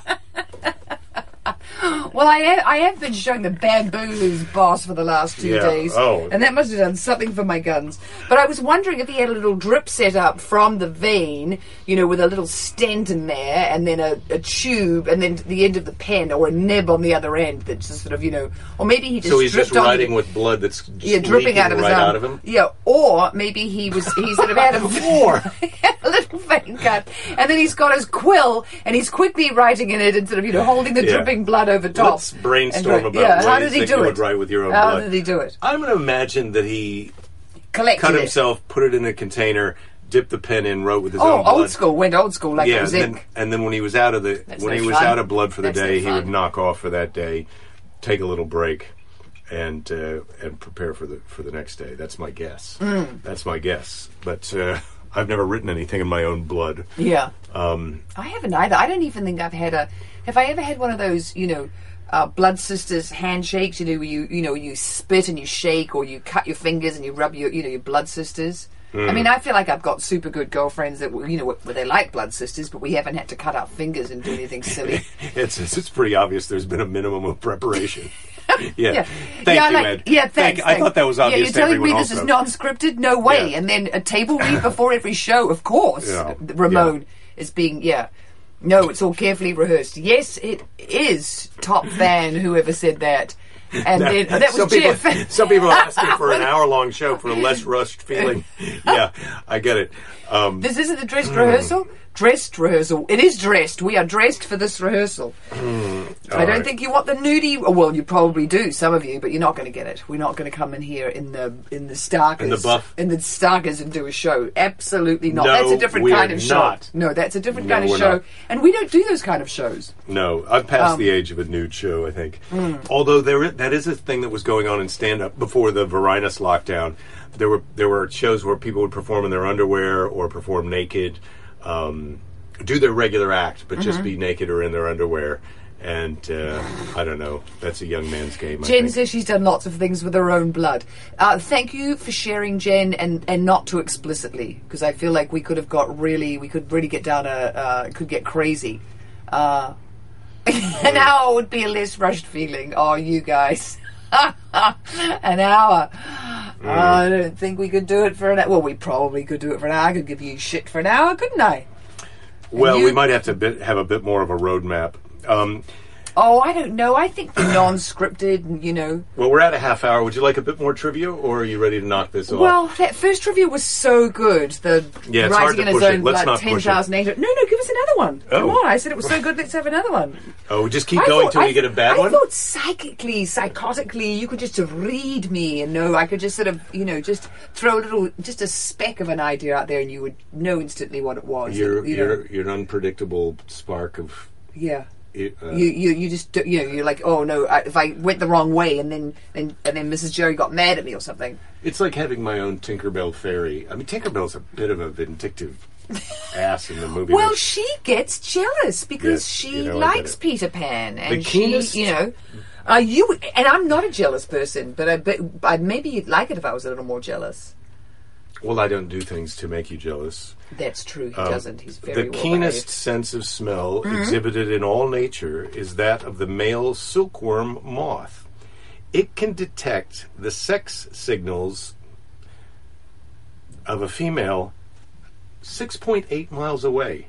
Speaker 2: *gasps*
Speaker 3: Well, I have, I have been showing the bamboos boss for the last two
Speaker 2: Yeah,
Speaker 3: days,
Speaker 2: oh.
Speaker 3: and that must have done something for my guns. But I was wondering if he had a little drip set up from the vein, you know, with a little stent in there, and then a, a tube, and then the end of the pen, or a nib on the other end that's just sort of, you know, or maybe he just
Speaker 2: So he's just
Speaker 3: onto
Speaker 2: riding with blood that's just
Speaker 3: yeah, dripping out of his
Speaker 2: right
Speaker 3: arm.
Speaker 2: out of him.
Speaker 3: Yeah, or maybe he was he sort of had a *laughs* *laughs*
Speaker 2: Or. *laughs*
Speaker 3: a little vein cut, and then he's got his quill, and he's quickly writing in it and sort of you know holding the
Speaker 2: Yeah.
Speaker 3: dripping blood over top.
Speaker 2: Let's brainstorm about
Speaker 3: yeah, how did he do it?
Speaker 2: with your own
Speaker 3: How
Speaker 2: blood.
Speaker 3: did he do it?
Speaker 2: I'm going to imagine that he
Speaker 3: Collected
Speaker 2: cut
Speaker 3: it.
Speaker 2: himself, put it in a container, dipped the pen in, wrote with his
Speaker 3: Oh,
Speaker 2: own blood.
Speaker 3: old school. Went old school like it
Speaker 2: yeah,
Speaker 3: was
Speaker 2: and then, and then when he was out of the
Speaker 3: That's
Speaker 2: when
Speaker 3: no
Speaker 2: he was
Speaker 3: fun.
Speaker 2: out of blood for the
Speaker 3: That's no
Speaker 2: day, he would knock off for that day, take a little break, and uh, and prepare for the for the next day. That's my guess.
Speaker 3: Mm.
Speaker 2: That's my guess. But uh, *laughs* I've never written anything in my own blood.
Speaker 3: Yeah.
Speaker 2: Um,
Speaker 3: I haven't either. I don't even think I've had a. Have I ever had one of those? You know. Uh, blood sisters handshakes, you know, where you you know you spit and you shake, or you cut your fingers and you rub your you know your blood sisters.
Speaker 2: Hmm.
Speaker 3: I mean, I feel like I've got super good girlfriends that you know where they like blood sisters, but we haven't had to cut our fingers and do anything silly. *laughs*
Speaker 2: it's it's pretty obvious. There's been a minimum of preparation. *laughs* Yeah. Thank
Speaker 3: yeah,
Speaker 2: you,
Speaker 3: like,
Speaker 2: Ed.
Speaker 3: Yeah,
Speaker 2: Thank
Speaker 3: thanks.
Speaker 2: I thought that was
Speaker 3: Yeah,
Speaker 2: obvious
Speaker 3: you're
Speaker 2: to
Speaker 3: telling me this is non-scripted? No way.
Speaker 2: Yeah.
Speaker 3: And then a table read *laughs* before every show, of course.
Speaker 2: Yeah.
Speaker 3: Ramon is being yeah. No, it's all carefully rehearsed. Yes, it is. Top fan, whoever said that. And then oh, that was
Speaker 2: some people, *laughs* some people are asking for an *laughs* hour-long show for a less rushed feeling. yeah, I get it. Um,
Speaker 3: This isn't a dress rehearsal. *clears throat* Dressed rehearsal. It is dressed. We are dressed for this rehearsal. I don't
Speaker 2: right.
Speaker 3: think you want the nudie. Well, you probably do, some of you, but you're not going to get it. We're not going to come in here in the in the starkers,
Speaker 2: In the buff?
Speaker 3: in the starkers, and do a show. Absolutely not.
Speaker 2: No,
Speaker 3: that's a different kind of show.
Speaker 2: not.
Speaker 3: No, that's a different
Speaker 2: No,
Speaker 3: kind of show,
Speaker 2: not.
Speaker 3: and we don't do those kind of shows.
Speaker 2: No, I'm past
Speaker 3: Um,
Speaker 2: the age of a nude show. I think,
Speaker 3: Hmm.
Speaker 2: although there, that is a thing that was going on in stand up before the Varinus lockdown. There were there were shows where people would perform in their underwear or perform naked, um, do their regular act, but
Speaker 3: Mm-hmm.
Speaker 2: just be naked or in their underwear. And uh, I don't know. That's a young man's game.
Speaker 3: Jen says she's done lots of things with her own blood. Uh, thank you for sharing, Jen, and, and not too explicitly, because I feel like we could have got really, we could really get down a, uh, could get crazy. Uh, *laughs* an hour would be a less rushed feeling. Oh, you guys. *laughs* an hour. I don't think we could do it for an hour. Well, we probably could do it for an hour. I could give you shit for an hour, couldn't I?
Speaker 2: Well,
Speaker 3: you-
Speaker 2: we might have to bit, have a bit more of a roadmap. Um,
Speaker 3: Oh, I don't know. I think the non-scripted, you know,
Speaker 2: well, we're at a half hour. Would you like a bit more trivia, or are you ready to knock this off?
Speaker 3: Well, that first trivia was so good. The
Speaker 2: Yeah, it's hard
Speaker 3: rising
Speaker 2: to
Speaker 3: in his own blood,
Speaker 2: not
Speaker 3: ten thousand eight. No, no, give us another one. Oh. Come
Speaker 2: Oh.
Speaker 3: on, I said it was so good. Let's have another one.
Speaker 2: oh, just keep
Speaker 3: I
Speaker 2: going
Speaker 3: thought-
Speaker 2: till
Speaker 3: I-
Speaker 2: you get a bad
Speaker 3: I
Speaker 2: one.
Speaker 3: I thought psychically, psychotically, you could just read me and know. I could just sort of, you know, just throw a little, just a speck of an idea out there, and you would know instantly what it was.
Speaker 2: You're
Speaker 3: you
Speaker 2: you're you're an unpredictable spark of.
Speaker 3: yeah.
Speaker 2: Uh,
Speaker 3: You, you you just do- you know you're like oh no I, if I went the wrong way and then and, and then Mrs Jerry got mad at me or something
Speaker 2: it's like having my own Tinkerbell fairy. I mean, Tinkerbell's a bit of a vindictive *laughs* ass in the movie.
Speaker 3: Well, she gets jealous because
Speaker 2: Yes,
Speaker 3: she
Speaker 2: you know,
Speaker 3: likes. Peter Pan, and
Speaker 2: The keenest-
Speaker 3: she, you know, uh, you and I'm not a jealous person, but I bet I, maybe you'd like it if I was a little more jealous.
Speaker 2: Well, I don't do things to make you jealous.
Speaker 3: That's true. He
Speaker 2: Um,
Speaker 3: doesn't. He's very
Speaker 2: the
Speaker 3: well
Speaker 2: keenest
Speaker 3: behaved.
Speaker 2: sense of smell
Speaker 3: Mm-hmm.
Speaker 2: exhibited in all nature is that of the male silkworm moth. It can detect the sex signals of a female 6.8 miles away.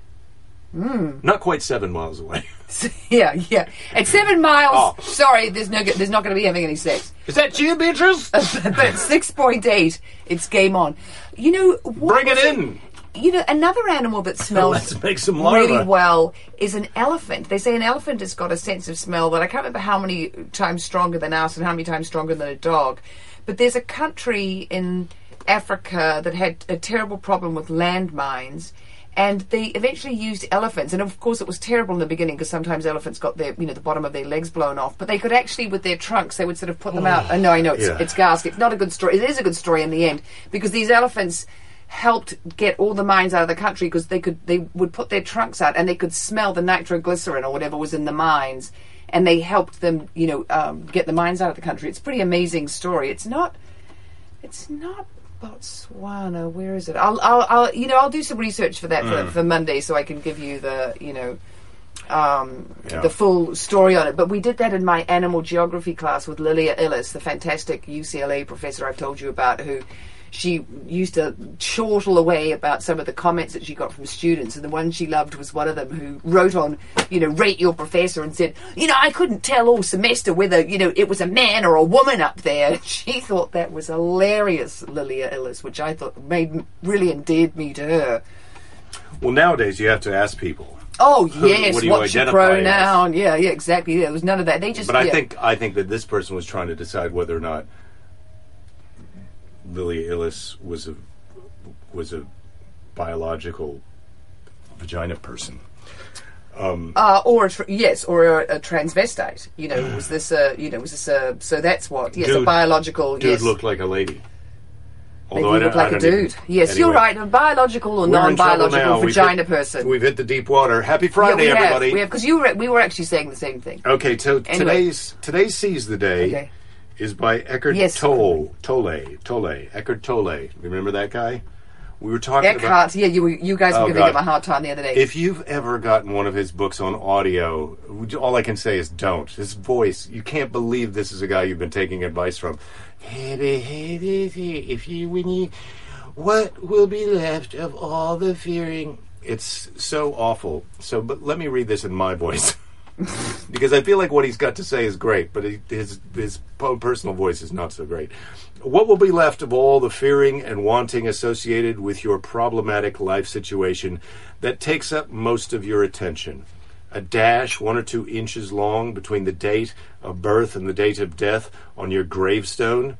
Speaker 3: Mm.
Speaker 2: Not quite seven miles away. *laughs*
Speaker 3: yeah, yeah. At seven miles,
Speaker 2: Oh.
Speaker 3: sorry, there's no, there's not going to be having any sex.
Speaker 2: Is that you, Beatrice? *laughs*
Speaker 3: but at six point eight, it's game on. You know, what
Speaker 2: Bring it
Speaker 3: was
Speaker 2: in.
Speaker 3: You know, another animal that smells *laughs*
Speaker 2: Let's make some
Speaker 3: really well is an elephant. They say an elephant has got a sense of smell that I can't remember how many times stronger than us and how many times stronger than a dog. But there's a country in Africa that had a terrible problem with landmines. And they eventually used elephants, and of course it was terrible in the beginning because sometimes elephants got their, you know, the bottom of their legs blown off. But they could actually, with their trunks, they would sort of put them out. I know, I know, it's,
Speaker 2: Yeah.
Speaker 3: it's ghastly. It's not a good story. It is a good story in the end because these elephants helped get all the mines out of the country because they could they would put their trunks out and they could smell the nitroglycerin or whatever was in the mines and they helped them you know um, get the mines out of the country it's a pretty amazing story it's not it's not Botswana where is it I'll, I'll, I'll you know I'll do some research for that for, for Monday so I can give you the you know um,
Speaker 2: Yeah.
Speaker 3: the full story on it. But we did that in my animal geography class with Lilia Illis, the fantastic UCLA professor I've told you about, who she used to chortle away about some of the comments that she got from students. And the one she loved was one of them who wrote on, you know, rate your professor and said, you know, I couldn't tell all semester whether, you know, it was a man or a woman up there. *laughs* She thought that was hilarious, Lilia Illis, which I thought made really endeared me to her.
Speaker 2: Well, nowadays you have to ask people.
Speaker 3: Oh yes,
Speaker 2: What
Speaker 3: what's your
Speaker 2: identify as?
Speaker 3: pronoun? Yeah, yeah, exactly. Yeah, there was none of that. They just.
Speaker 2: But I
Speaker 3: yeah.
Speaker 2: think I think that this person was trying to decide whether or not Lily Illis was a was a biological vagina person.
Speaker 3: uh, or a tr- yes, or a, a transvestite. You know, was this a you know was this a so that's what yes a biological
Speaker 2: Dude
Speaker 3: yes.
Speaker 2: looked like a lady.
Speaker 3: Maybe
Speaker 2: Although
Speaker 3: you
Speaker 2: I
Speaker 3: look like a
Speaker 2: don't even-
Speaker 3: dude. Yes, you're right. A biological or non-biological
Speaker 2: now. We've
Speaker 3: vagina
Speaker 2: hit-
Speaker 3: person.
Speaker 2: We've hit the deep water. Happy
Speaker 3: yeah,
Speaker 2: Friday,
Speaker 3: we have.
Speaker 2: everybody.
Speaker 3: We have because you were we were actually saying the same thing.
Speaker 2: Okay, so
Speaker 3: Anyway.
Speaker 2: today's today's seize the day
Speaker 3: Okay.
Speaker 2: Is by Eckhart
Speaker 3: Yes.
Speaker 2: Tolle. Tolle. Tolle. Eckhart Tolle. Remember that guy? We were talking about
Speaker 3: yeah, you, you guys were
Speaker 2: Oh,
Speaker 3: giving him a hard time the other day.
Speaker 2: If you've ever gotten one of his books on audio, all I can say is don't. His voice, you can't believe this is a guy you've been taking advice from. If you, when you, what will be left of all the fearing? It's so awful. So, but let me read this in my voice. *laughs* because I feel like what he's got to say is great, but his his personal voice is not so great. What will be left of all the fearing and wanting associated with your problematic life situation that takes up most of your attention? A dash one or two inches long between the date of birth and the date of death on your gravestone?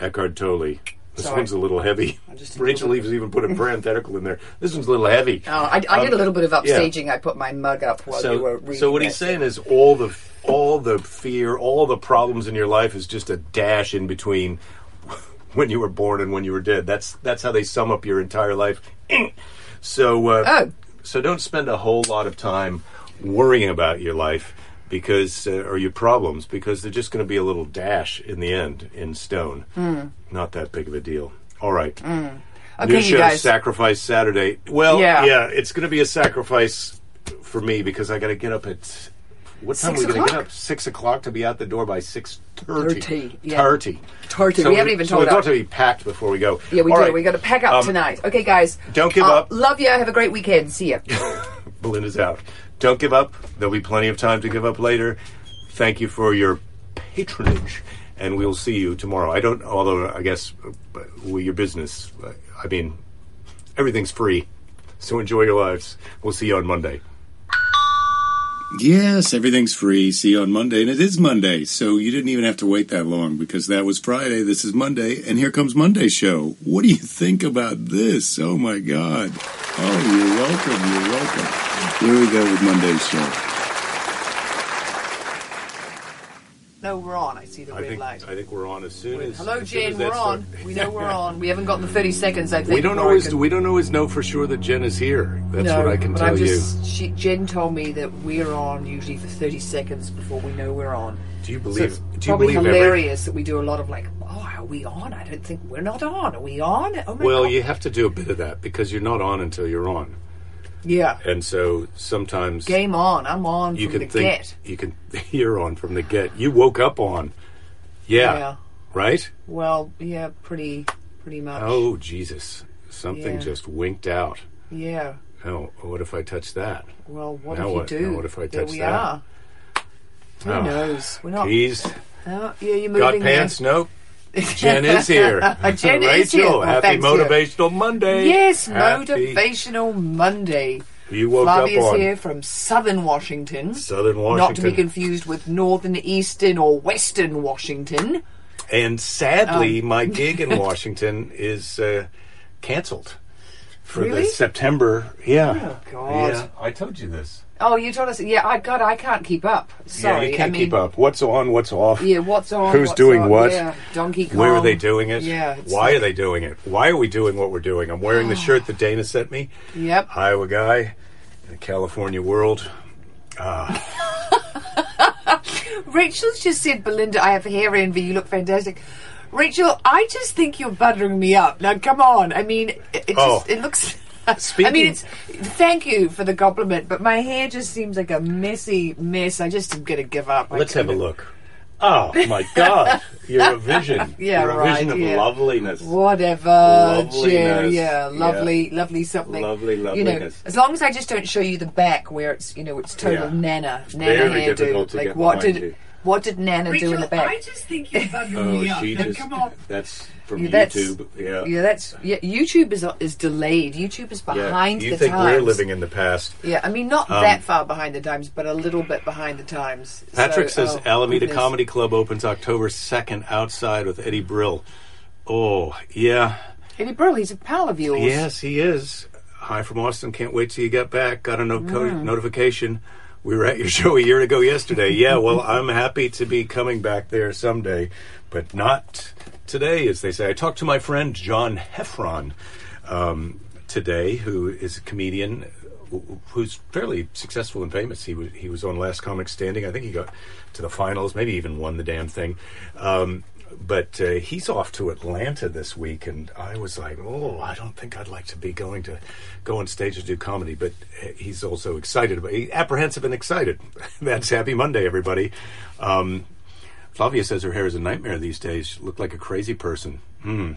Speaker 2: Eckhart Tolle. This
Speaker 3: Sorry.
Speaker 2: one's a little heavy. Rachel
Speaker 3: little
Speaker 2: Eves even put a parenthetical in there. This one's a little heavy.
Speaker 3: Oh, I, I did a little bit of
Speaker 2: Um, yeah.
Speaker 3: upstaging. I put my mug up while you were
Speaker 2: So,
Speaker 3: reading.
Speaker 2: so what he's saying is all the all the fear, all the problems in your life is just a dash in between *laughs* when you were born and when you were dead. That's that's how they sum up your entire life. So uh,
Speaker 3: Oh.
Speaker 2: so don't spend a whole lot of time worrying about your life because uh, or your problems because they're just going to be a little dash in the end in stone.
Speaker 3: Hmm.
Speaker 2: Not that big of a deal. All right.
Speaker 3: Okay,
Speaker 2: New
Speaker 3: you
Speaker 2: show
Speaker 3: guys.
Speaker 2: Sacrifice Saturday. Well,
Speaker 3: Yeah.
Speaker 2: yeah, it's going to be a sacrifice for me because I got to get up at what time
Speaker 3: Six
Speaker 2: are we going to get up? Six o'clock to be out the door by six thirty.
Speaker 3: Thirty, yeah.
Speaker 2: Thirty.
Speaker 3: Thirty. We haven't even
Speaker 2: so
Speaker 3: told
Speaker 2: we've got to be packed before we go.
Speaker 3: Yeah, we
Speaker 2: All
Speaker 3: do.
Speaker 2: right.
Speaker 3: We got to pack up
Speaker 2: Um,
Speaker 3: tonight. Okay, guys.
Speaker 2: don't give
Speaker 3: Uh,
Speaker 2: up.
Speaker 3: Love you. Have a great weekend. See ya. *laughs*
Speaker 2: Belinda's out. Don't give up. There'll be plenty of time to give up later. Thank you for your patronage, and we'll see you tomorrow. I don't, although I guess uh, your business. uh, I mean, everything's free, so enjoy your lives. We'll see you on Monday.
Speaker 1: Yes, everything's free. See you on Monday. And it is Monday, so you didn't even have to wait that long because that was Friday. This is Monday, and here comes Monday's show. What do you think about this? Oh my God. Oh, you're welcome. You're welcome. Here we go with Monday's show.
Speaker 3: No, we're on. I see the
Speaker 2: I
Speaker 3: red
Speaker 2: think
Speaker 3: light.
Speaker 2: I think we're on as soon as.
Speaker 3: Hello,
Speaker 2: as soon
Speaker 3: Jen.
Speaker 2: as
Speaker 3: We're on. We know we're on. We haven't got the thirty *laughs* seconds. I think
Speaker 2: We don't
Speaker 3: before I
Speaker 2: always
Speaker 3: can-
Speaker 2: we don't always know for sure that Jen is here. That's
Speaker 3: no,
Speaker 2: what I can
Speaker 3: but
Speaker 2: tell
Speaker 3: I'm
Speaker 2: you.
Speaker 3: just, She, Jen told me that we're on usually for 30 seconds before we know we're on.
Speaker 2: Do you
Speaker 3: So
Speaker 2: believe?
Speaker 3: it's
Speaker 2: do you
Speaker 3: probably
Speaker 2: believe every-
Speaker 3: hilarious that we do a lot of like, oh, are we on? I don't think we're not on. Are we on? Oh my
Speaker 2: Well,
Speaker 3: God.
Speaker 2: you have to do a bit of that because you're not on until you're on,
Speaker 3: yeah.
Speaker 2: and so sometimes
Speaker 3: Game on. I'm on
Speaker 2: you
Speaker 3: from
Speaker 2: can
Speaker 3: the
Speaker 2: think
Speaker 3: get.
Speaker 2: you can *laughs* you're on from the get. You woke up on, yeah,
Speaker 3: Yeah.
Speaker 2: right.
Speaker 3: Well, yeah, pretty, pretty much.
Speaker 2: Oh Jesus! Something
Speaker 3: Yeah.
Speaker 2: just winked out.
Speaker 3: Yeah.
Speaker 2: Oh, what if I touch that?
Speaker 3: Well, what
Speaker 2: Now
Speaker 3: if
Speaker 2: what-
Speaker 3: you do?
Speaker 2: now what if I
Speaker 3: there
Speaker 2: touch
Speaker 3: we
Speaker 2: that?
Speaker 3: are. Who
Speaker 2: Oh.
Speaker 3: knows? We're not.
Speaker 2: Keys,
Speaker 3: Oh, yeah, you're moving.
Speaker 2: got
Speaker 3: there.
Speaker 2: pants? Nope. *laughs* Jen is here. *laughs*
Speaker 3: Jen
Speaker 2: Rachel,
Speaker 3: is here. Well,
Speaker 2: happy
Speaker 3: thanks,
Speaker 2: motivational Monday.
Speaker 3: Yes,
Speaker 2: Happy-
Speaker 3: motivational Monday.
Speaker 2: You woke
Speaker 3: Flavia's
Speaker 2: up on
Speaker 3: here from Southern Washington.
Speaker 2: Southern Washington.
Speaker 3: Not to be confused with Northern, Eastern, or Western Washington.
Speaker 2: And sadly,
Speaker 3: Um.
Speaker 2: my *laughs* gig in Washington is uh, canceled for
Speaker 3: Really?
Speaker 2: the September. Yeah.
Speaker 3: Oh, God.
Speaker 2: Yeah, I told you this.
Speaker 3: Oh, you told us. Yeah, I God, I can't keep up. Sorry,
Speaker 2: yeah, you can't
Speaker 3: I mean,
Speaker 2: keep up. What's on? What's off?
Speaker 3: Yeah, what's on?
Speaker 2: Who's
Speaker 3: what's
Speaker 2: doing
Speaker 3: on,
Speaker 2: what?
Speaker 3: Yeah, Donkey Kong.
Speaker 2: Where are they doing it?
Speaker 3: Yeah,
Speaker 2: Why
Speaker 3: like-
Speaker 2: are they doing it? Why are we doing what we're doing? I'm wearing the *sighs* shirt that Dana sent me.
Speaker 3: Yep.
Speaker 2: Iowa guy in the California world. Ah. *laughs*
Speaker 3: Rachel's just said, Belinda, I have hair envy. You look fantastic. Rachel, I just think you're buttering me up. Now, come on. I mean, it, it
Speaker 2: Oh.
Speaker 3: just it looks. I mean, it's. Thank you for the compliment, but my hair just seems like a messy mess. I just am gonna give up. I
Speaker 2: Let's have a look. Oh my *laughs* God! You're a vision. *laughs*
Speaker 3: Yeah,
Speaker 2: You're a
Speaker 3: right,
Speaker 2: vision of
Speaker 3: yeah.
Speaker 2: loveliness.
Speaker 3: Whatever,
Speaker 2: Loveliness.
Speaker 3: Jen. Yeah, lovely, lovely something.
Speaker 2: Lovely
Speaker 3: You know, as long as I just don't show you the back where it's, you know, it's total
Speaker 2: Yeah.
Speaker 3: nana, nana
Speaker 2: very
Speaker 3: hairdo.
Speaker 2: difficult to
Speaker 3: like
Speaker 2: get
Speaker 3: what did
Speaker 2: you.
Speaker 3: what did Nana do in the back?
Speaker 5: I just think you're bugging
Speaker 2: Oh,
Speaker 5: me up.
Speaker 2: she
Speaker 5: Now,
Speaker 2: just.
Speaker 5: come on.
Speaker 2: That's from
Speaker 3: Yeah, that's-
Speaker 2: YouTube. Yeah.
Speaker 3: Yeah, that's yeah. YouTube is is delayed. YouTube is
Speaker 2: Yeah.
Speaker 3: behind
Speaker 2: You
Speaker 3: the
Speaker 2: think
Speaker 3: times.
Speaker 2: we're living in the past?
Speaker 3: Yeah, I mean not
Speaker 2: Um,
Speaker 3: that far behind the times, but a little bit behind the times.
Speaker 2: Patrick
Speaker 3: So-
Speaker 2: says
Speaker 3: oh,
Speaker 2: Alameda
Speaker 3: goodness.
Speaker 2: Comedy Club opens October 2nd outside with Eddie Brill. Oh, yeah.
Speaker 3: Eddie Brill, he's a pal of yours.
Speaker 2: Yes, he is. Hi from Austin. Can't wait till you get back. Got a no- co-
Speaker 3: Mm.
Speaker 2: notification. We were at your *laughs* show a year ago yesterday. Yeah, well, I'm happy to be coming back there someday, but not today, as they say. I talked to my friend John Heffron um, today, who is a comedian who's fairly successful and famous. He was he was on Last Comic Standing. I think he got to the finals, maybe even won the damn thing. Um, but uh, he's off to Atlanta this week, and I was like, oh, I don't think I'd like to be going to go on stage to do comedy. But uh, he's also excited, about, apprehensive and excited. *laughs* That's Happy Monday, everybody. Um, Flavia says her hair is a nightmare these days. She looked like a crazy person. Hmm.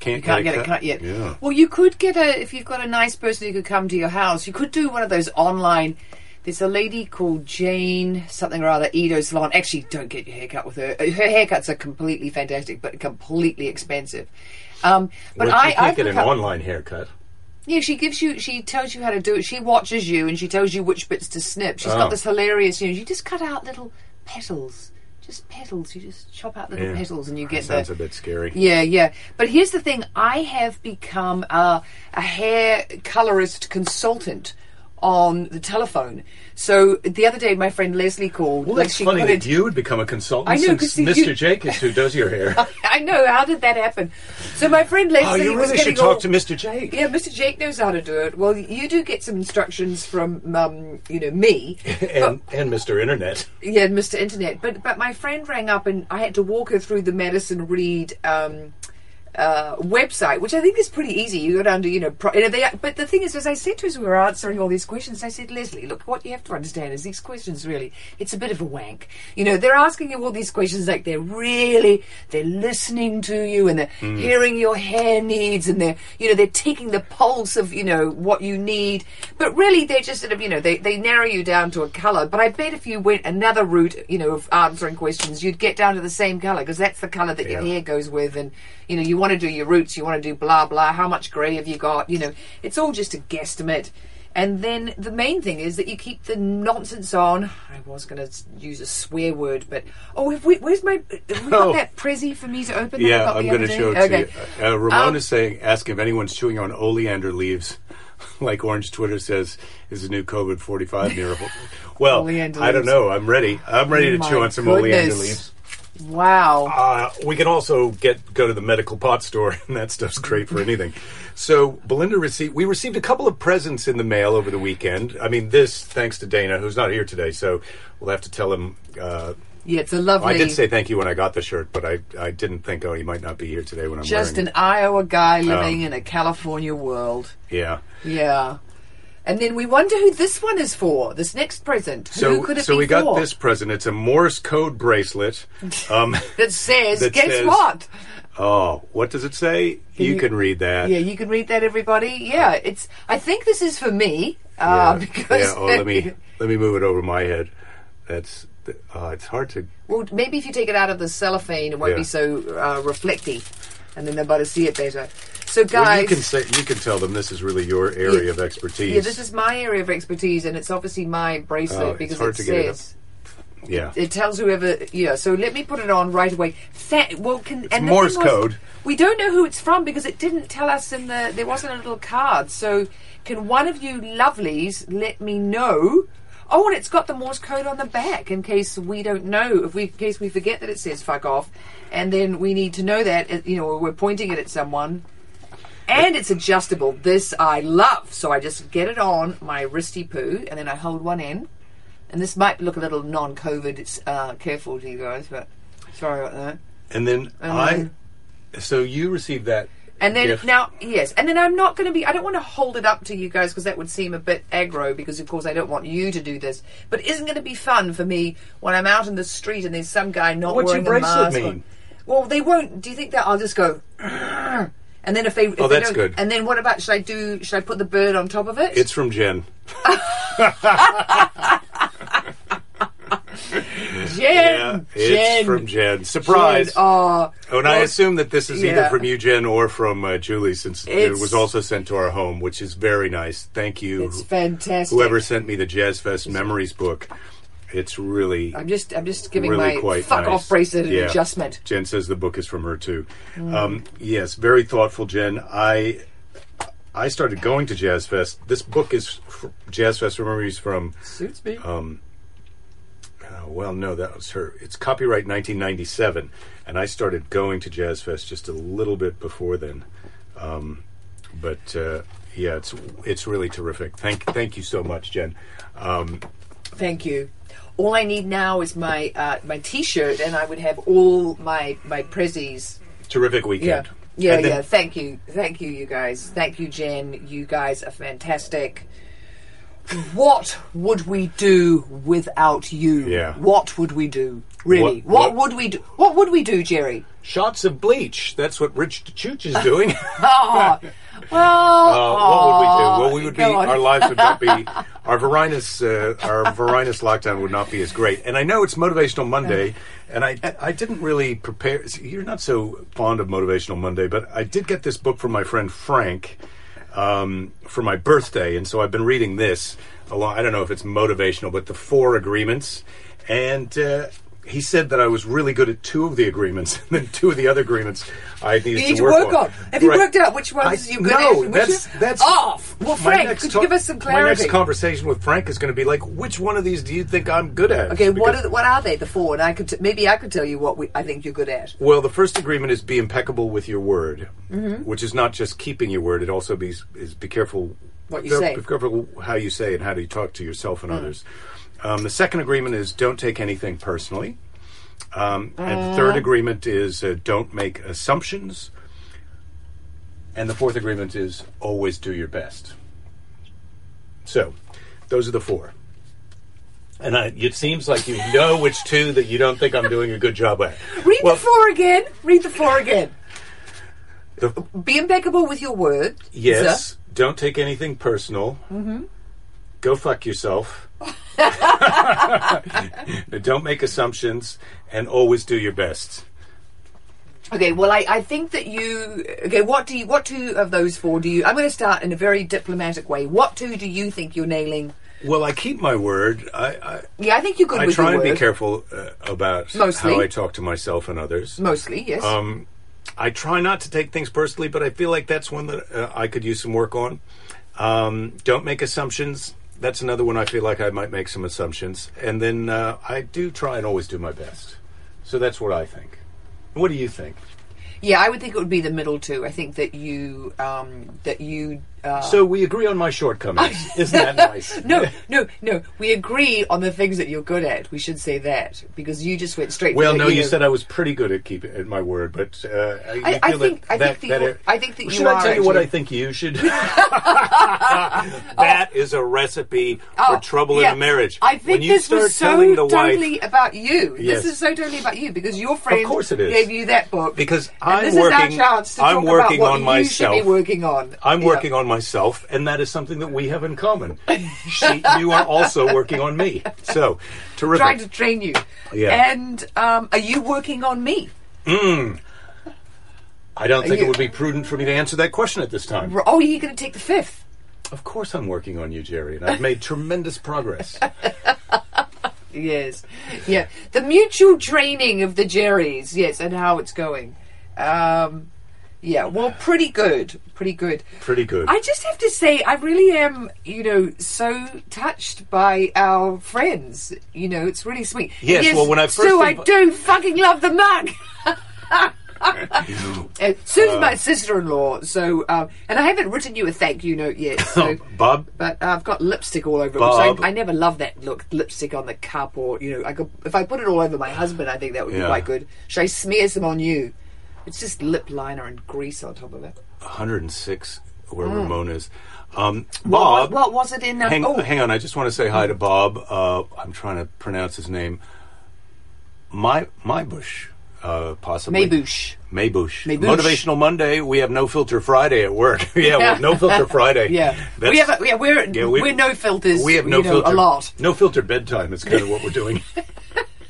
Speaker 2: Can't,
Speaker 3: Can't get it cut yet.
Speaker 2: Yeah.
Speaker 3: Well, you could get a if you've got a nice person who could come to your house. You could do one of those online. There's a lady called Jane something or other Edo Salon. Actually, don't get your haircut with her. Her haircuts are completely fantastic, but completely expensive. Um, but
Speaker 2: Well,
Speaker 3: I,
Speaker 2: can't
Speaker 3: I've
Speaker 2: get an online haircut.
Speaker 3: Yeah, she gives you, she tells you how to do it. She watches you and she tells you which bits to snip. She's
Speaker 2: Oh.
Speaker 3: got this hilarious, you know, you just cut out little petals. Just petals. You just chop out little
Speaker 2: Yeah.
Speaker 3: petals and you
Speaker 2: That
Speaker 3: get
Speaker 2: sounds
Speaker 3: the.
Speaker 2: a bit scary.
Speaker 3: Yeah, yeah. But here's the thing I have become a, a hair colorist consultant on the telephone. So the other day, my friend Leslie called.
Speaker 2: Well,
Speaker 3: like,
Speaker 2: that's funny
Speaker 3: couldn't-
Speaker 2: that you would become a consultant
Speaker 3: I know,
Speaker 2: since Mr.
Speaker 3: you-
Speaker 2: Jake is who does your hair. *laughs*
Speaker 3: I know. How did that happen? So my friend Leslie
Speaker 2: oh, you
Speaker 3: was
Speaker 2: really should talk
Speaker 3: all-
Speaker 2: to Mr. Jake.
Speaker 3: yeah, Mr. Jake knows how to do it. Well, you do get some instructions from, um, you know, me. *laughs*
Speaker 2: and, and Mr. Internet.
Speaker 3: Yeah, Mr. Internet. But but my friend rang up and I had to walk her through the Madison Reed um, uh, website, which I think is pretty easy. You go down to you know, pro- you know they, but the thing is, as I said to us, we were answering all these questions, I said, Leslie, look, what you have to understand is these questions really, it's a bit of a wank. You know, they're asking you all these questions like they're really, they're listening to you and they're hearing your hair needs and they're, you know, they're taking the pulse of, you know, what you need. But really, they're just sort of, you know, they, they narrow you down to a color. But I bet if you went another route, you know, of answering questions, you'd get down to the same color because that's the color that your hair goes with. And, you know, you want to do your roots, you want to do blah, blah, how much grey have you got? You know, it's all just a guesstimate. And then the main thing is that you keep the nonsense on. I was going to use a swear word, but oh, have we, where's my? Have we got
Speaker 2: Oh.
Speaker 3: that Prezi for me to open? that
Speaker 2: Yeah, I'm going to show it
Speaker 3: okay.
Speaker 2: to you. Uh, Ramon
Speaker 3: Um,
Speaker 2: is saying, ask if anyone's chewing on oleander leaves, *laughs* like Orange Twitter says is a new COVID 45 miracle. Well, I don't know. I'm ready. I'm ready to chew on some oleander leaves.
Speaker 3: Wow.
Speaker 2: Uh, we can also get go to the medical pot store, *laughs* and that stuff's great for anything. So Belinda received. We received a couple of presents in the mail over the weekend. I mean, this thanks to Dana, who's not here today. So we'll have to tell him. Uh,
Speaker 3: yeah, it's a lovely.
Speaker 2: I did say thank you when I got the shirt, but I I didn't think oh he might not be here today when I'm
Speaker 3: just an Iowa guy living
Speaker 2: Um,
Speaker 3: in a California world.
Speaker 2: Yeah.
Speaker 3: Yeah. And then we wonder who this one is for. This next present.
Speaker 2: So
Speaker 3: who could it be for?
Speaker 2: so
Speaker 3: be
Speaker 2: we got
Speaker 3: for?
Speaker 2: this present. It's a Morse code bracelet. *laughs* Um,
Speaker 3: that says,
Speaker 2: that
Speaker 3: guess
Speaker 2: says-
Speaker 3: what?
Speaker 2: oh, what does it say? you,
Speaker 3: you-
Speaker 2: can read that.
Speaker 3: Yeah, you can read that, everybody. Yeah, it's. I think this is for me uh, *laughs* because.
Speaker 2: yeah. Oh, let me *laughs* let me move it over my head. That's uh, it's hard to.
Speaker 3: well, maybe if you take it out of the cellophane, it won't
Speaker 2: Yeah.
Speaker 3: be so uh, reflecty, and then they'll be to see it better. So,
Speaker 2: Well,
Speaker 3: guys.
Speaker 2: you can say you can tell them this is really your area
Speaker 3: Yeah.
Speaker 2: of expertise.
Speaker 3: yeah, this is my area of expertise, and it's obviously my bracelet
Speaker 2: Oh, it's
Speaker 3: because
Speaker 2: hard
Speaker 3: it
Speaker 2: to get it
Speaker 3: says
Speaker 2: yeah.
Speaker 3: it tells whoever. Yeah, so let me put it on right away. Well, can and
Speaker 2: Morse
Speaker 3: was,
Speaker 2: code.
Speaker 3: We don't know who it's from because it didn't tell us in the. There wasn't a little card. So, can one of you lovelies let me know? Oh, and it's got the Morse code on the back in case we don't know. If we, in case we forget that it says "fuck off," and then we need to know that you know we're pointing it at someone. And it's adjustable. This I love. So I just get it on my wristy poo, and then I hold one end. And this might look a little non-COVID. It's uh, careful to you guys, but sorry about that.
Speaker 2: and then
Speaker 3: Um,
Speaker 2: I. So you received that.
Speaker 3: And then
Speaker 2: gift.
Speaker 3: now, yes, and then I'm not going to be. I don't want to hold it up to you guys because that would seem a bit aggro. Because of course I don't want you to do this. But isn't going to be fun for me when I'm out in the street and there's some guy not
Speaker 2: What's
Speaker 3: wearing a mask.
Speaker 2: mean?
Speaker 3: Well, they won't. Do you think that I'll just go? *clears throat* And then if they, if
Speaker 2: Oh,
Speaker 3: they
Speaker 2: that's
Speaker 3: don't-
Speaker 2: good.
Speaker 3: And then what about? Should I do? Should I put the bird on top of it?
Speaker 2: It's from Jen. *laughs* *laughs*
Speaker 3: Jen.
Speaker 2: it's
Speaker 3: Jen.
Speaker 2: from Jen. Surprise.
Speaker 3: Jen. Oh,
Speaker 2: Oh, and I assume that this is either from you, Jen, or from uh, Julie, since it was also sent to our home, which is very nice. Thank you,
Speaker 3: It's fantastic.
Speaker 2: whoever sent me the Jazz Fest Memories book. It's really,
Speaker 3: I'm just, I'm just giving
Speaker 2: really
Speaker 3: my
Speaker 2: quite
Speaker 3: fuck
Speaker 2: nice.
Speaker 3: off bracelet an
Speaker 2: Yeah.
Speaker 3: adjustment.
Speaker 2: Jen says the book is from her too.
Speaker 3: Mm.
Speaker 2: Um, yes, very thoughtful, Jen. I I started going to Jazz Fest. This book is f- Jazz Fest Memories from
Speaker 3: Suits me.
Speaker 2: Uh, well, no, that was her. It's copyright 1997, and I started going to Jazz Fest just a little bit before then. Um, but uh, yeah, it's it's really terrific. Thank thank you so much, Jen. Um,
Speaker 3: Thank you. All I need now is my uh, my T-shirt, and I would have all my my prezzies.
Speaker 2: Terrific weekend.
Speaker 3: Yeah,
Speaker 2: then-
Speaker 3: yeah. Thank you, thank you, you guys. Thank you, Jen. You guys are fantastic. What would we do without you?
Speaker 2: Yeah.
Speaker 3: What would we do? Really?
Speaker 2: What-
Speaker 3: What,
Speaker 2: what-
Speaker 3: would we do? What would we do, Jerry?
Speaker 2: Shots of bleach. That's what Rich Chooch is doing. *laughs*
Speaker 3: Oh, well,
Speaker 2: Uh, what would we do? Well, we would be.
Speaker 3: on.
Speaker 2: Our lives would not be. *laughs* Our Varinus, uh, our Varinus lockdown would not be as great. And I know it's Motivational Monday, and I, I didn't really prepare. see, You're not so fond of Motivational Monday, but I did get this book from my friend Frank um, for my birthday, and so I've been reading this. a lot. I don't know if it's motivational, but the four agreements, and. Uh, he said that I was really good at two of the agreements, *laughs* and then two of the other agreements I needed
Speaker 3: You need
Speaker 2: to
Speaker 3: to
Speaker 2: work,
Speaker 3: work on. Have you worked out which ones you're good
Speaker 2: no,
Speaker 3: at? which
Speaker 2: that's
Speaker 3: you-
Speaker 2: that's
Speaker 3: off. Well,
Speaker 2: my
Speaker 3: Frank,
Speaker 2: next
Speaker 3: could you give us some
Speaker 2: My
Speaker 3: clarity?
Speaker 2: next conversation with Frank is going to be like, which one of these do you think I'm good at?
Speaker 3: Okay, what are, what are they? The four, and I could t- maybe I could tell you what we, I think you're good at.
Speaker 2: Well, the first agreement is be impeccable with your word,
Speaker 3: Mm-hmm.
Speaker 2: which is not just keeping your word. It also be is be careful
Speaker 3: What you
Speaker 2: be-
Speaker 3: say. Mm.
Speaker 2: Be careful how you say it and how do you talk to yourself and others. Um, the second agreement is don't take anything personally. Um, and the third agreement is uh, don't make assumptions. And the fourth agreement is always do your best. So, those are the four. And I, it seems like you know which two that you don't think I'm doing a good job at. *laughs*
Speaker 3: Read
Speaker 2: Well,
Speaker 3: the four again. Read the four again.
Speaker 2: the-
Speaker 3: Be impeccable with your word.
Speaker 2: Yes. Don't take anything personal. Mm-hmm. Go fuck yourself. Don't make assumptions and always do your best.
Speaker 3: Okay, well, I, I think that you. Okay, what do you? What two of those four do you? I'm going to start in a very diplomatic way. What two do you think you're nailing?
Speaker 2: Well, I keep my word. I, I,
Speaker 3: Yeah, I think you're good
Speaker 2: I try and
Speaker 3: word.
Speaker 2: be careful uh, about
Speaker 3: Mostly.
Speaker 2: how I talk to myself and others.
Speaker 3: Mostly, yes.
Speaker 2: Um, I try not to take things personally, but I feel like that's one that uh, I could use some work on. Um, don't make assumptions. That's another one I feel like I might make some assumptions. And then uh, I do try and always do my best. So that's what I think. What do you think?
Speaker 3: yeah, I would think it would be the middle two. I think that you um, that you. Uh,
Speaker 2: So we agree on my shortcomings. *laughs* Isn't that nice? *laughs*
Speaker 3: no, no, no. We agree on the things that you're good at. We should say that because you just went straight.
Speaker 2: Well, no, you
Speaker 3: know-
Speaker 2: said I was pretty good at keeping at my word, but uh,
Speaker 3: I- I
Speaker 2: feel
Speaker 3: think-
Speaker 2: that,
Speaker 3: I think that
Speaker 2: that
Speaker 3: I think that you
Speaker 2: should I tell you what I think you should? *laughs* that is a recipe for trouble
Speaker 3: Oh, yeah.
Speaker 2: in a marriage.
Speaker 3: I think
Speaker 2: when you
Speaker 3: this was so totally
Speaker 2: wife,
Speaker 3: about you.
Speaker 2: Yes.
Speaker 3: This is so totally about you because your friend
Speaker 2: course it is.
Speaker 3: gave you that book.
Speaker 2: Because I'm
Speaker 3: this
Speaker 2: working-
Speaker 3: is our chance to
Speaker 2: I'm
Speaker 3: talk
Speaker 2: working
Speaker 3: about what
Speaker 2: on
Speaker 3: you should be
Speaker 2: myself.
Speaker 3: working on.
Speaker 2: I'm
Speaker 3: Yeah.
Speaker 2: working on myself, and that is something that we have in common. she, you are also working on me. So, terrific.
Speaker 3: trying to train you.
Speaker 2: Yeah.
Speaker 3: And um, are you working on me?
Speaker 2: I don't think
Speaker 3: you-
Speaker 2: it would be prudent for me to answer that question at this time.
Speaker 3: Oh, you're going to take the fifth.
Speaker 2: Of course, I'm working on you, Jerry, and I've made tremendous progress. *laughs*
Speaker 3: Yes. Yeah. The mutual training of the Jerrys. Yes, and how it's going. Um, yeah. Well, pretty good. Pretty good.
Speaker 2: Pretty good.
Speaker 3: I just have to say, I really am, you know, so touched by our friends. You know, it's really sweet.
Speaker 2: Yes, well, when I first
Speaker 3: So I do fucking love the mug. *laughs* Uh, Sue's my sister-in-law, so um, and I haven't written you a thank you note yet. *laughs* So,
Speaker 2: Bob,
Speaker 3: but uh, I've got lipstick all over.
Speaker 2: Bob.
Speaker 3: I, I never love that look, lipstick on the cup, or you know, I could, if I put it all over my husband, I think that would be quite good. Should I smear some on you? It's just lip liner and grease on top of it.
Speaker 2: 106, where Ramon is. Um,
Speaker 3: Mm. What,
Speaker 2: Bob,
Speaker 3: what was it in? Um,
Speaker 2: hang,
Speaker 3: oh,
Speaker 2: hang on. I just want to say hi to Bob. Uh, I'm trying to pronounce his name. My Maybush, uh, possibly.
Speaker 3: Maybush.
Speaker 2: Maybush.
Speaker 3: Maybush.
Speaker 2: Motivational Monday. We have no filter Friday at work. *laughs* yeah, well, no filter Friday. *laughs*
Speaker 3: Yeah,
Speaker 2: That's-
Speaker 3: we have. A, yeah, we're
Speaker 2: Yeah, we-
Speaker 3: we're no filters.
Speaker 2: we have no
Speaker 3: you know,
Speaker 2: filter.
Speaker 3: a lot.
Speaker 2: No filter bedtime is kind of what we're doing. *laughs*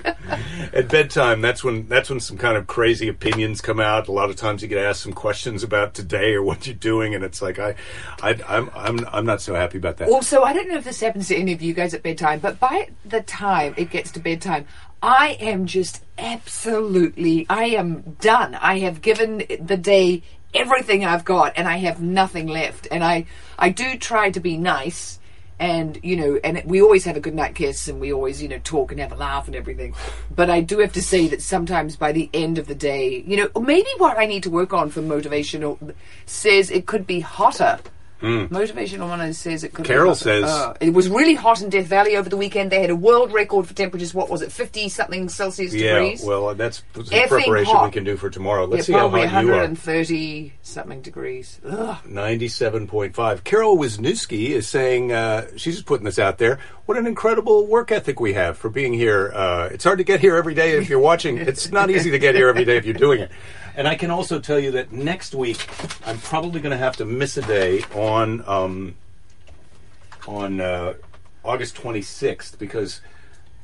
Speaker 2: *laughs* At bedtime, that's when that's when some kind of crazy opinions come out. A lot of times, you get asked some questions about today or what you're doing, and it's like I, I I'm I'm I'm not so happy about that.
Speaker 3: Also, I don't know if this happens to any of you guys at bedtime, but by the time it gets to bedtime, I am just absolutely, I am done. I have given the day everything I've got, and I have nothing left. And I, I do try to be nice. And you know, and we always have a good night kiss, and we always, you know, talk and have a laugh and everything. But I do have to say that sometimes by the end of the day, you know, maybe what I need to work on for motivational says it could be hotter Motivational one says it could.
Speaker 2: Carol says-
Speaker 3: uh, it was really hot in Death Valley over the weekend. They had a world record for temperatures. What was it, fifty something Celsius
Speaker 2: Yeah,
Speaker 3: degrees?
Speaker 2: well, that's
Speaker 3: Effing
Speaker 2: preparation we can do for tomorrow. Let's see how hot you are.
Speaker 3: 130 something degrees. Ugh.
Speaker 2: 97.5. Carol Wisniewski is saying, uh, she's just putting this out there. What an incredible work ethic we have for being here. Uh, it's hard to get here every day if you're watching. It's not easy to get here every day if you're doing it. And I can also tell you that next week, I'm probably going to have to miss a day on, um, on uh, August 26th because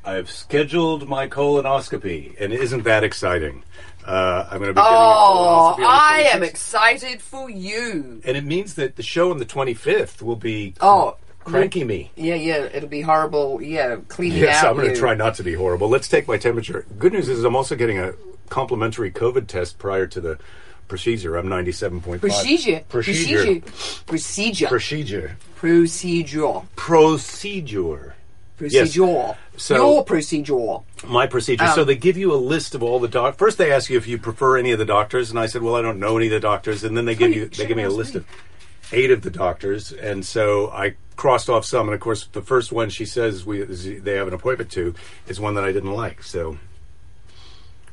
Speaker 2: I've scheduled my colonoscopy, and isn't that exciting? Uh, I'm going to be
Speaker 3: Oh, I am excited for you.
Speaker 2: And it means that the show on the 25th will be
Speaker 3: Oh,
Speaker 2: cranky me.
Speaker 3: Yeah, yeah, it'll be horrible. Yeah, cleaning
Speaker 2: Yes,
Speaker 3: out.
Speaker 2: I'm going to try not to be horrible. Let's take my temperature. Good news is I'm also getting a complimentary COVID test prior to the procedure. I'm 97.5.
Speaker 3: Procedure.
Speaker 2: Procedure.
Speaker 3: Procedure.
Speaker 2: Procedure.
Speaker 3: Procedure.
Speaker 2: Procedure.
Speaker 3: Procedure.
Speaker 2: So-
Speaker 3: Your procedure.
Speaker 2: My procedure.
Speaker 3: Um,
Speaker 2: so they give you a list of all the doc. First, they ask you if you prefer any of the doctors, and I said, "Well, I don't know any of the doctors." And then they give you
Speaker 3: you
Speaker 2: they give me a list
Speaker 3: me.
Speaker 2: of eight of the doctors, and so I crossed off some. And of course, the first one she says we they have an appointment to is one that I didn't like. So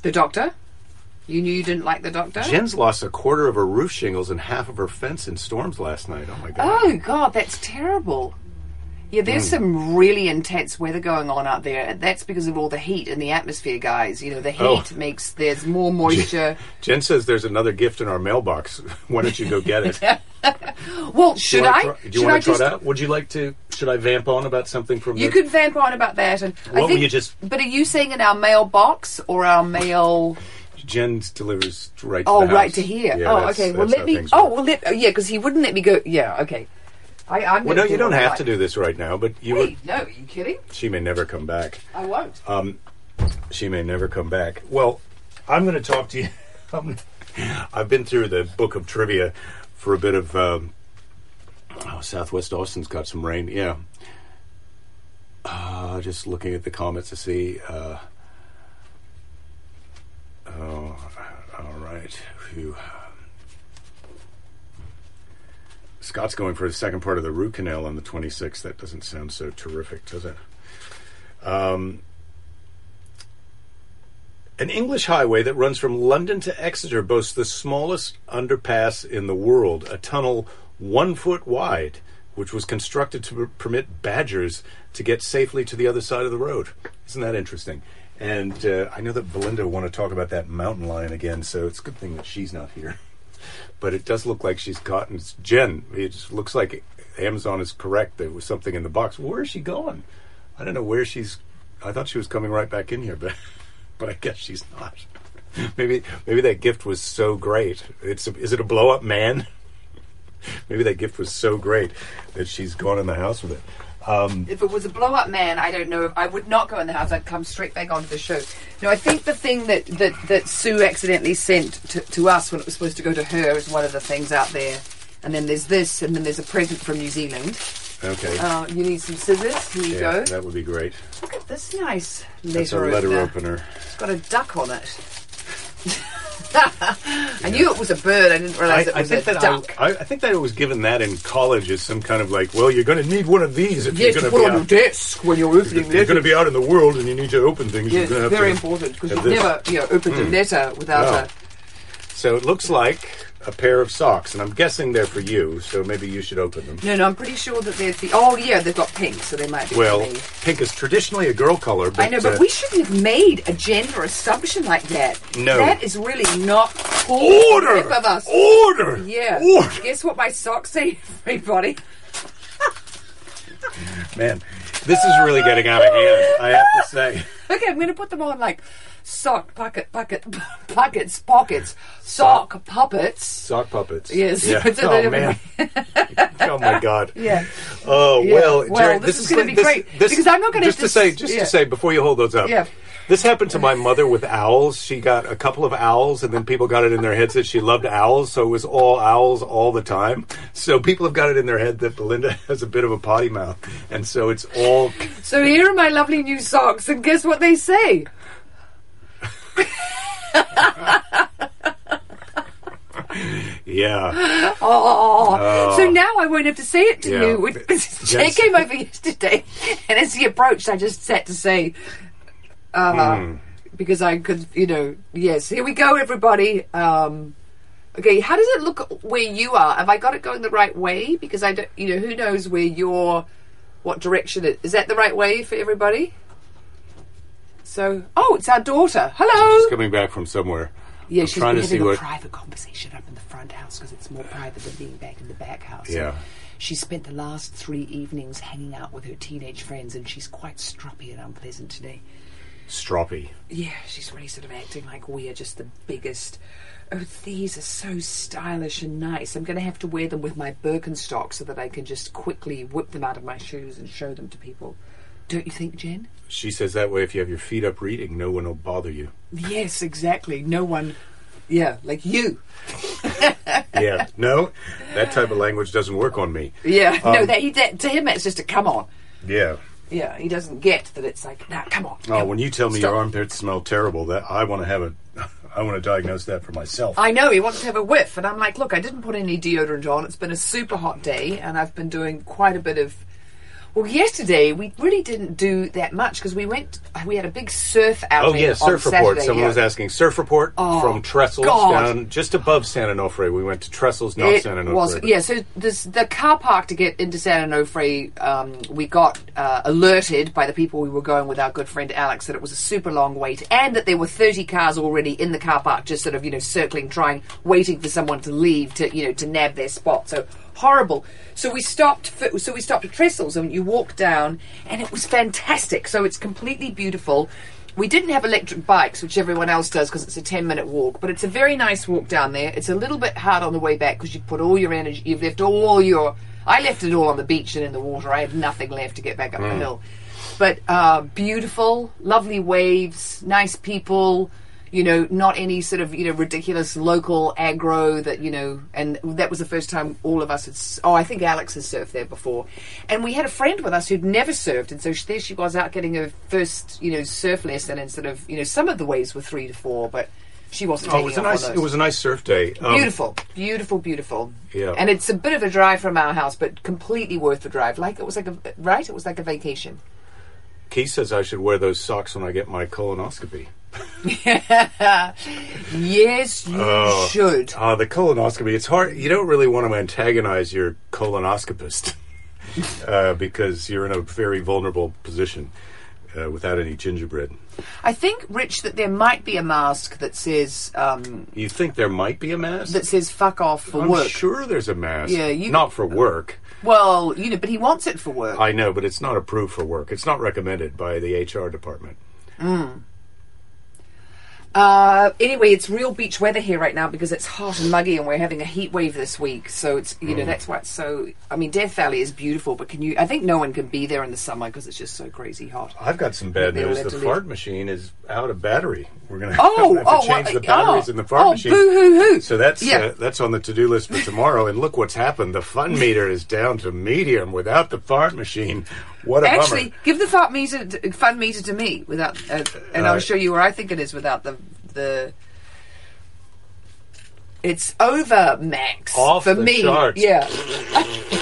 Speaker 3: The doctor? You knew you didn't like the doctor?
Speaker 2: Jen's lost a quarter of her roof shingles and half of her fence in storms last night. Oh my god!
Speaker 3: Oh God, that's terrible. Yeah, there's
Speaker 2: Hmm.
Speaker 3: some really intense weather going on out there. and That's because of all the heat in the atmosphere, guys. You know, the heat
Speaker 2: Oh.
Speaker 3: makes there's more moisture.
Speaker 2: Jen says there's another gift in our mailbox. *laughs* Why don't you go get it? *laughs* *laughs*
Speaker 3: well, should I?
Speaker 2: try- do you want to try
Speaker 3: just?
Speaker 2: that? Would you like to? Should I vamp on about something from?
Speaker 3: You
Speaker 2: the,
Speaker 3: could vamp on about that, and I
Speaker 2: What will
Speaker 3: think.
Speaker 2: you just-
Speaker 3: But are you saying in our mailbox or our mail?
Speaker 2: Jen delivers right. To
Speaker 3: Oh, right to here.
Speaker 2: Yeah,
Speaker 3: oh, okay. Well, let me. Oh, well, let. Oh, yeah, because he wouldn't let me go. Yeah, okay. I, I'm
Speaker 2: Well, no, you
Speaker 3: do
Speaker 2: don't have
Speaker 3: like.
Speaker 2: to do this right now, but you would.
Speaker 3: no, are you kidding?
Speaker 2: She may never come back.
Speaker 3: I won't.
Speaker 2: Um, she may never come back. Well, I'm going to talk to you. *laughs* I've been through the book of trivia for a bit of. Um, oh, Southwest Austin's got some rain. Yeah. Uh, just looking at the comments to see. Uh, oh, all right. Phew. Scott's going for the second part of the root canal on the 26th. That doesn't sound so terrific, does it? Um, an English highway that runs from London to Exeter boasts the smallest underpass in the world, a tunnel one foot wide, which was constructed to permit badgers to get safely to the other side of the road. Isn't that interesting? And uh, I know that Belinda want to talk about that mountain lion again, so it's a good thing that she's not here. *laughs* But it does look like she's caught. gotten Jen. It just looks like Amazon is correct. There was something in the box. Where is she going? I don't know where she's. I thought she was coming right back in here, but *laughs* but I guess she's not. Maybe maybe that gift was so great. It's a, is it a blow up man? maybe that gift was so great that she's gone in the house with it. Um,
Speaker 3: If it was a blow up man, I don't know. If, I would not go in the house. I'd come straight back onto the show. No, I think the thing that, that, that Sue accidentally sent to, to us when it was supposed to go to her is one of the things out there. And then there's this, and then there's a present from New Zealand.
Speaker 2: Okay,
Speaker 3: Uh, you need some scissors. Here you
Speaker 2: yeah,
Speaker 3: go.
Speaker 2: that would be great.
Speaker 3: Look at this nice letter,
Speaker 2: That's a letter
Speaker 3: opener.
Speaker 2: opener.
Speaker 3: It's got a duck on it. *laughs* I knew it was a bird. I didn't
Speaker 2: I,
Speaker 3: realize it
Speaker 2: I
Speaker 3: was
Speaker 2: think
Speaker 3: a
Speaker 2: that
Speaker 3: duck.
Speaker 2: I, I think that I was given that in college as some kind of like, well, you're going to need one of these if
Speaker 3: yes,
Speaker 2: you're going
Speaker 3: to
Speaker 2: going
Speaker 3: put
Speaker 2: to
Speaker 3: on
Speaker 2: be
Speaker 3: your desk when you're opening
Speaker 2: If you're going to be out in the world and you need to open things,
Speaker 3: Yes,
Speaker 2: you're have
Speaker 3: very
Speaker 2: to
Speaker 3: important because you've
Speaker 2: this.
Speaker 3: never, you know, opened a letter without
Speaker 2: No.
Speaker 3: a.
Speaker 2: So it looks like a pair of socks, and I'm guessing they're for you. So maybe you should open them.
Speaker 3: No, no, I'm pretty sure that they're the. Oh, yeah, they've got pink, so they might be. for
Speaker 2: Well,
Speaker 3: me.
Speaker 2: pink is traditionally a girl color, but
Speaker 3: I know, but
Speaker 2: uh,
Speaker 3: we shouldn't have made a gender assumption like that.
Speaker 2: No.
Speaker 3: that is really not cool
Speaker 2: order,
Speaker 3: of us.
Speaker 2: order,
Speaker 3: Yeah.
Speaker 2: order.
Speaker 3: Guess what my socks say, everybody?
Speaker 2: Man, this is really getting out of hand. I have to say. *laughs*
Speaker 3: Okay, I'm going to put them on like sock pocket, pocket, *laughs* pockets, pockets, sock puppets.
Speaker 2: Sock puppets.
Speaker 3: Yes.
Speaker 2: Yeah. *laughs* Oh man. oh my God.
Speaker 3: Yeah.
Speaker 2: Oh
Speaker 3: Yeah.
Speaker 2: well.
Speaker 3: Well,
Speaker 2: Jerry,
Speaker 3: this is
Speaker 2: like-
Speaker 3: gonna be great, because I'm not
Speaker 2: Just to
Speaker 3: to
Speaker 2: say, just
Speaker 3: yeah.
Speaker 2: to say before you hold those up.
Speaker 3: Yeah.
Speaker 2: This happened to my mother with owls. She got a couple of owls, and then people got it in their heads that she loved owls, so it was all owls all the time. So people have got it in their head that Belinda has a bit of a potty mouth, and so it's all.
Speaker 3: So here are my lovely new socks, and guess what they say?
Speaker 2: Yeah.
Speaker 3: Oh. so now I won't have to say it to
Speaker 2: Yeah.
Speaker 3: you. *laughs* Jay came over yesterday, *laughs* and as he approached, I just sat to say, uh,
Speaker 2: Hmm.
Speaker 3: because I could, you know, yes, here we go, everybody. Um, okay, how does it look where you are? Have I got it going the right way? Because I don't, you know, who knows where you're, what direction it is. that the right way for everybody? So, oh, it's our daughter. Hello.
Speaker 2: She's coming back from somewhere.
Speaker 3: Yeah,
Speaker 2: I'm
Speaker 3: she's
Speaker 2: trying
Speaker 3: been
Speaker 2: to see
Speaker 3: having a
Speaker 2: what.
Speaker 3: private conversation up in the front house because it's more private than being back in the back house.
Speaker 2: Yeah.
Speaker 3: And She spent the last three evenings hanging out with her teenage friends, and she's quite stroppy and unpleasant today.
Speaker 2: Stroppy.
Speaker 3: Yeah, she's really sort of acting like we are just the biggest. Oh, these are so stylish and nice. I'm going to have to wear them with my Birkenstock so that I can just quickly whip them out of my shoes and show them to people. Don't you think, Jen?
Speaker 2: She says that way if you have your feet up reading, no one will bother you.
Speaker 3: Yes, exactly. No one. Yeah, like you. *laughs*
Speaker 2: Yeah. No, that type of language doesn't work on me.
Speaker 3: Yeah, no,
Speaker 2: Um,
Speaker 3: that, he, that to him that's just a come on.
Speaker 2: Yeah.
Speaker 3: Yeah, he doesn't get that it's like, nah, come on.
Speaker 2: Oh,
Speaker 3: come
Speaker 2: when you tell me
Speaker 3: stop."
Speaker 2: your armpits smell terrible, that I want to have a, *laughs* I want to diagnose that for myself.
Speaker 3: I know he wants to have a whiff, and I'm like, look, I didn't put any deodorant on. It's been a super hot day, and I've been doing quite a bit of. Well, yesterday we really didn't do that much because we went. We had a big surf out.
Speaker 2: Oh
Speaker 3: outing.
Speaker 2: yeah, surf report.
Speaker 3: Saturday,
Speaker 2: Someone
Speaker 3: yeah.
Speaker 2: was asking surf report
Speaker 3: Oh,
Speaker 2: from Trestles
Speaker 3: God.
Speaker 2: down just above San Onofre. We went to Trestles, not
Speaker 3: It
Speaker 2: San Onofre.
Speaker 3: was yeah. So this, the car park to get into San Onofre, um, we got uh, alerted by the people we were going with our good friend Alex that it was a super long wait, and that there were thirty cars already in the car park, just sort of you know circling, trying, waiting for someone to leave to you know to nab their spot. So horrible. So we stopped. For, so we stopped at Trestles, and you walk down, and it was fantastic. So it's completely beautiful. We didn't have electric bikes, which everyone else does because it's a 10 minute walk, but it's a very nice walk down there. It's a little bit hard on the way back because you put all your energy, you've left all your. I left it all on the beach and in the water. I had nothing left to get back up the hill. But uh, beautiful, lovely waves, nice people, you know, not any sort of, you know, ridiculous local aggro that, you know, and that was the first time all of us had, oh, I think Alex has surfed there before. And we had a friend with us who'd never surfed, and so she, there she was out getting her first, you know, surf lesson, and sort of, you know, some of the waves were three to four, but she wasn't
Speaker 2: Oh, it was a nice. It was a nice surf day. Um,
Speaker 3: Beautiful, beautiful, beautiful.
Speaker 2: Yeah.
Speaker 3: And it's a bit of a drive from our house, but completely worth the drive. Like it was like a right. It was like a vacation.
Speaker 2: Keith says I should wear those socks when I get my colonoscopy. *laughs*
Speaker 3: Yes, you
Speaker 2: Oh.
Speaker 3: should.
Speaker 2: Uh, the colonoscopy. It's hard. You don't really want to antagonize your colonoscopist *laughs* uh, because you're in a very vulnerable position uh, without any gingerbread.
Speaker 3: I think, Rich, that there might be a mask that says um,
Speaker 2: You think there might be a mask?
Speaker 3: that says "fuck off" for
Speaker 2: I'm
Speaker 3: work.
Speaker 2: sure there's a mask.
Speaker 3: Yeah, you-
Speaker 2: not for work.
Speaker 3: Well, you know, but he wants it for work.
Speaker 2: I know, but it's not approved for work. It's not recommended by the HR department.
Speaker 3: Uh, anyway, it's real beach weather here right now because it's hot and muggy, and we're having a heat wave this week. So it's you know that's why it's so. I mean, Death Valley is beautiful, but can you? I think no one can be there in the summer because it's just so crazy hot.
Speaker 2: I've got some bad news. The fart
Speaker 3: leave.
Speaker 2: machine is out of battery. We're going *laughs* to
Speaker 3: Oh,
Speaker 2: have to
Speaker 3: oh,
Speaker 2: change
Speaker 3: what-
Speaker 2: the batteries
Speaker 3: oh,
Speaker 2: in the fart
Speaker 3: oh,
Speaker 2: machine.
Speaker 3: boo-hoo-hoo.
Speaker 2: So that's
Speaker 3: Yeah.
Speaker 2: uh, that's on the to-do list for tomorrow. and look what's happened. The fun meter is down to medium without the fart machine. What a
Speaker 3: Actually,
Speaker 2: bummer.
Speaker 3: give the fart meter, t- fun meter to me without, uh, and I'll show you where I think it is without the the. It's over max
Speaker 2: Off
Speaker 3: for
Speaker 2: the
Speaker 3: me.
Speaker 2: charts.
Speaker 3: Yeah,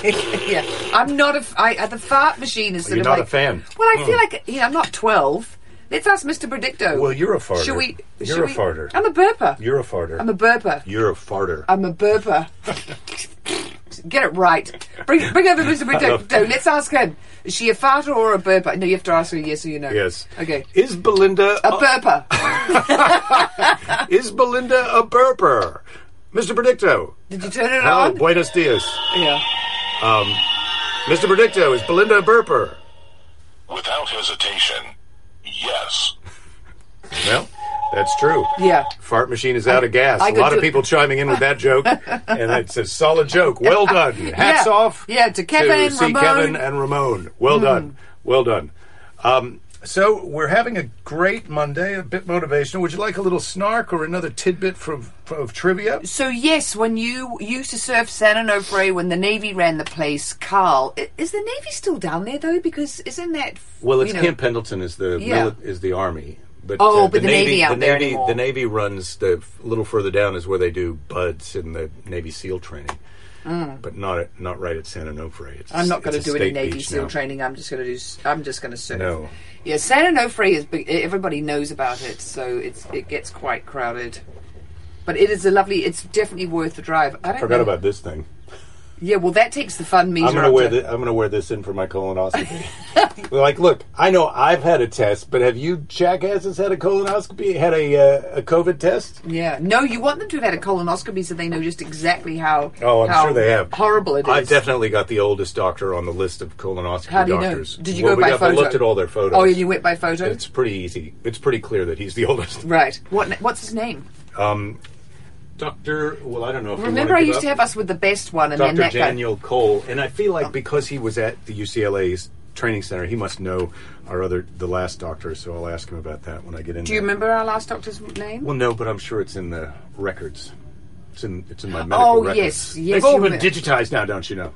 Speaker 3: *laughs* yeah. I'm not a. f- I, uh, the fart machine is sort
Speaker 2: You're
Speaker 3: of
Speaker 2: not
Speaker 3: like,
Speaker 2: a fan.
Speaker 3: Well, I feel like you know I'm not 12. Let's ask Mr. Predicto.
Speaker 2: Well, you're a farter.
Speaker 3: Should we?
Speaker 2: You're
Speaker 3: should
Speaker 2: a
Speaker 3: we-
Speaker 2: farter.
Speaker 3: I'm a burper.
Speaker 2: You're a farter.
Speaker 3: I'm a burper.
Speaker 2: You're a farter.
Speaker 3: I'm a burper. *laughs* Get it right. Bring, bring over Mr. Predicto. *laughs* Let's ask him. Is she a farter or a burper? No, you have to ask her yes or you know.
Speaker 2: yes.
Speaker 3: Okay.
Speaker 2: Is Belinda
Speaker 3: A burper. *laughs*
Speaker 2: is Belinda a burper? Mr. Predicto.
Speaker 3: Did you turn it
Speaker 2: Hello,
Speaker 3: on?
Speaker 2: buenos dias.
Speaker 3: Yeah.
Speaker 2: Um, Mr. Predicto, is Belinda a burper?
Speaker 4: Without hesitation, yes.
Speaker 2: Well, that's true.
Speaker 3: Yeah.
Speaker 2: Fart machine is out of gas.
Speaker 3: I
Speaker 2: a lot of
Speaker 3: do-
Speaker 2: people chiming in with that joke, *laughs* and it's a solid joke. Well done. *laughs* Hats
Speaker 3: Yeah.
Speaker 2: off.
Speaker 3: Yeah, to Kevin,
Speaker 2: see
Speaker 3: Ramon.
Speaker 2: Kevin and Ramon. Well done. Well done. Um, so we're having a great Monday, a bit motivational. Would you like a little snark or another tidbit from, of trivia?
Speaker 3: So yes, when you used to surf San Onofre when the Navy ran the place, Carl, is the Navy still down there though? Because isn't that
Speaker 2: Well, it's
Speaker 3: you know,
Speaker 2: Camp Pendleton is the
Speaker 3: Yeah.
Speaker 2: mili- is the army, But
Speaker 3: Oh,
Speaker 2: uh,
Speaker 3: but the Navy aren't
Speaker 2: the
Speaker 3: there
Speaker 2: Navy,
Speaker 3: anymore.
Speaker 2: the Navy runs the a little further down is where they do BUD/S in the Navy SEAL training, but not at, not right at San Onofre. It's,
Speaker 3: Mm. I'm not going to do any Navy SEAL
Speaker 2: now.
Speaker 3: training. I'm just going to do. I'm just going to surf.
Speaker 2: No.
Speaker 3: Yeah, San Onofre is. Everybody knows about it, so it's it gets quite crowded. But it is a lovely. It's definitely worth the drive. I don't
Speaker 2: Forgot
Speaker 3: know.
Speaker 2: about this thing.
Speaker 3: Yeah, well, that takes the fun meter.
Speaker 2: I'm gonna wear
Speaker 3: to-
Speaker 2: this. I'm gonna wear this in for my colonoscopy. *laughs* like, look, I know I've had a test, but have you jackasses had a colonoscopy? Had a uh, a COVID test?
Speaker 3: Yeah, no, you want them to have had a colonoscopy so they know just exactly how.
Speaker 2: Oh, I'm
Speaker 3: how
Speaker 2: sure they have.
Speaker 3: Horrible it is.
Speaker 2: I've definitely got the oldest doctor on the list of colonoscopy
Speaker 3: How do you know?
Speaker 2: doctors.
Speaker 3: Did you
Speaker 2: Well,
Speaker 3: go
Speaker 2: we
Speaker 3: by
Speaker 2: got-
Speaker 3: photo?
Speaker 2: I looked at all their photos.
Speaker 3: Oh, you went by photo.
Speaker 2: It's pretty easy. It's pretty clear that he's the *laughs* oldest.
Speaker 3: right. What? What's his name?
Speaker 2: Doctor, well, I don't know if we
Speaker 3: Remember,
Speaker 2: wanna
Speaker 3: I
Speaker 2: give
Speaker 3: used
Speaker 2: up.
Speaker 3: to have us with the best one, and then
Speaker 2: Dr.
Speaker 3: that guy.
Speaker 2: Daniel Cole, and I feel like oh. because he was at the UCLA's training center, he must know our other the last doctor. So I'll ask him about that when I get in.
Speaker 3: Do you
Speaker 2: there.
Speaker 3: remember our last doctor's name?
Speaker 2: Well, no, but I'm sure it's in the records. It's in it's in my oh, medical
Speaker 3: Oh,
Speaker 2: records.
Speaker 3: yes, yes,
Speaker 2: They've all
Speaker 3: you
Speaker 2: been digitized now, don't you know?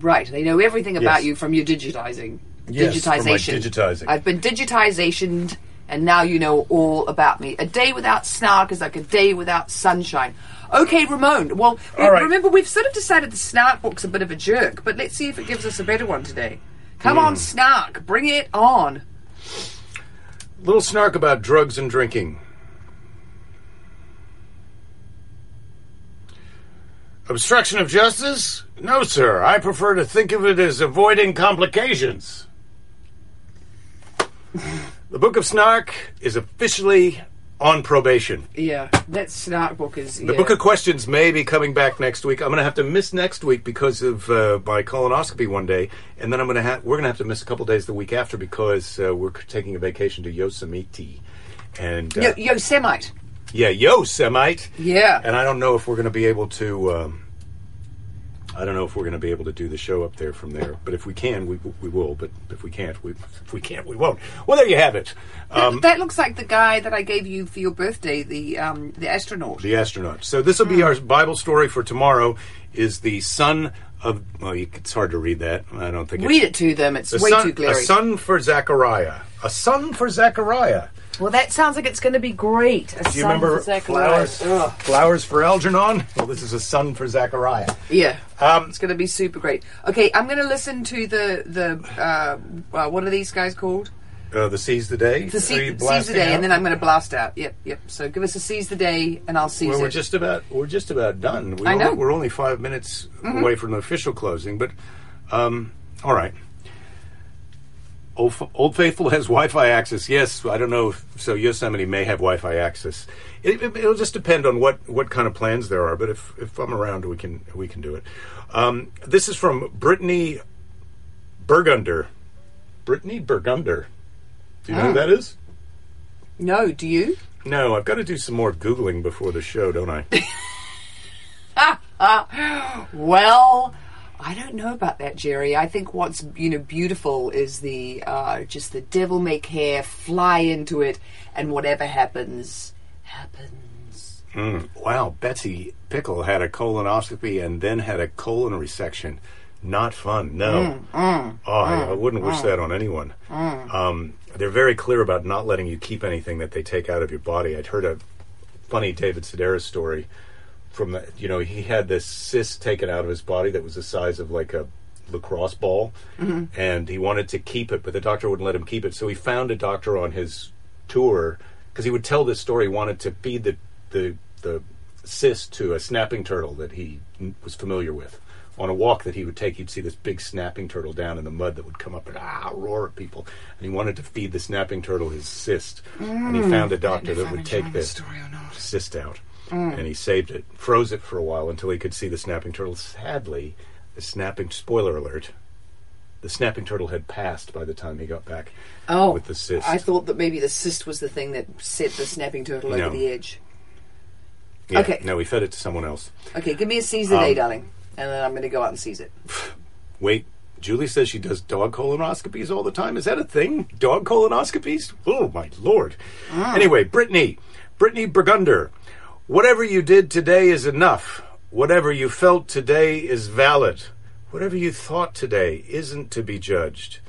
Speaker 3: Right. They know everything about
Speaker 2: Yes.
Speaker 3: you from your digitizing.
Speaker 2: Yes, from my
Speaker 3: digitization.
Speaker 2: digitizing.
Speaker 3: I've been digitizationed, and now you know all about me. A day without snark is like a day without sunshine. Okay, Ramon. Well,
Speaker 2: All right.
Speaker 3: remember we've sort of decided the snark book's a bit of a jerk, but let's see if it gives us a better one today. Come
Speaker 2: Hmm.
Speaker 3: on, snark, bring it on.
Speaker 2: Little snark about drugs and drinking. Obstruction of justice? No, sir. I prefer to think of it as avoiding complications. *laughs* the Book of Snark is officially on probation.
Speaker 3: Yeah, that snark book is.
Speaker 2: The Book of Questions may be coming back next week. I'm going to have to miss next week because of uh, my colonoscopy one day, and then I'm going to have we're going to have to miss a couple days the week after because uh, we're taking a vacation to Yosemite, and uh,
Speaker 3: Yo, Yosemite.
Speaker 2: yeah, Yosemite.
Speaker 3: Yeah.
Speaker 2: And I don't know if we're going to be able to. Um, I don't know if we're going to be able to do the show up there from there, but if we can, we we will. But if we can't, we if we can't, we won't. Well, there you have it. Um,
Speaker 3: that looks like the guy that I gave you for your birthday, the um, the astronaut.
Speaker 2: the astronaut. So this will be our Bible story for tomorrow. Is the son of? Well, you, it's hard to read that. I don't think.
Speaker 3: Read it to them. It's way
Speaker 2: son,
Speaker 3: too
Speaker 2: A son for Zechariah. A son for Zechariah.
Speaker 3: Well, that sounds like it's going to be great. A
Speaker 2: Do you remember
Speaker 3: for
Speaker 2: flowers?
Speaker 3: Ugh.
Speaker 2: Flowers for Algernon. Well, this is a son for Zechariah.
Speaker 3: Yeah,
Speaker 2: Um,
Speaker 3: it's going to be super great. Okay, I'm going to listen to the the uh, uh, what are these guys called?
Speaker 2: Uh, the seize the day.
Speaker 3: The
Speaker 2: Are
Speaker 3: see,
Speaker 2: you
Speaker 3: seize the day,
Speaker 2: out?
Speaker 3: and then I'm going to blast out. Yep, yep. So give us a seize the day, and I'll seize
Speaker 2: Well,
Speaker 3: it.
Speaker 2: we're just about we're just about done. We
Speaker 3: I
Speaker 2: only,
Speaker 3: know. Mm-hmm.
Speaker 2: we're only five minutes away from the official closing, but um, all right. Old, Old Faithful has Wi-Fi access. Yes, I don't know. If, so Yosemite may have Wi-Fi access. It, it, it'll just depend on what, what kind of plans there are. But if, if I'm around, we can we can do it. Um, this is from Brittany Burgunder. Brittany Burgunder. Do you know who
Speaker 3: Oh.
Speaker 2: that is?
Speaker 3: no, do you?
Speaker 2: No, I've got to do some more googling before the show, don't I? *laughs*
Speaker 3: Well, I don't know about that, Jerry. I think what's you know beautiful is the uh, just the devil make hair fly into it, and whatever happens, happens. Hmm.
Speaker 2: Wow, Betsy Pickle had a colonoscopy and then had a colon resection. Not fun. No. Mm, mm, oh, I, mm, I wouldn't wish that on anyone. Um, they're very clear about not letting you keep anything that they take out of your body. I'd heard a funny David Sedaris story from the, you know, he had this cyst taken out of his body that was the size of like a lacrosse ball, and he wanted to keep it, but the doctor wouldn't let him keep it. So he found a doctor on his tour because he would tell this story. He wanted to feed the the the cyst to a snapping turtle that he n- was familiar with. On a walk that he would take, he'd see this big snapping turtle down in the mud that would come up and ah roar at people. And he wanted to feed the snapping turtle his cyst, and he found a doctor that would take this cyst out, and he saved it, froze it for a while until he could see the snapping turtle. Sadly, the snapping spoiler alert. The snapping turtle had passed by the time he got back
Speaker 3: Oh,
Speaker 2: with the cyst.
Speaker 3: I thought that maybe the cyst was the thing that set the snapping turtle
Speaker 2: No.
Speaker 3: over the edge.
Speaker 2: Yeah,
Speaker 3: okay.
Speaker 2: No, he fed it to someone else.
Speaker 3: Okay, give me a seize the
Speaker 2: Um,
Speaker 3: day, darling, and then I'm going to go out and seize it. *sighs*
Speaker 2: Wait, Julie says she does dog colonoscopies all the time. Is that a thing? Dog colonoscopies? Oh my lord. Anyway, Brittany, Brittany Burgunder, whatever you did today is enough. Whatever you felt today is valid. Whatever you thought today isn't to be judged.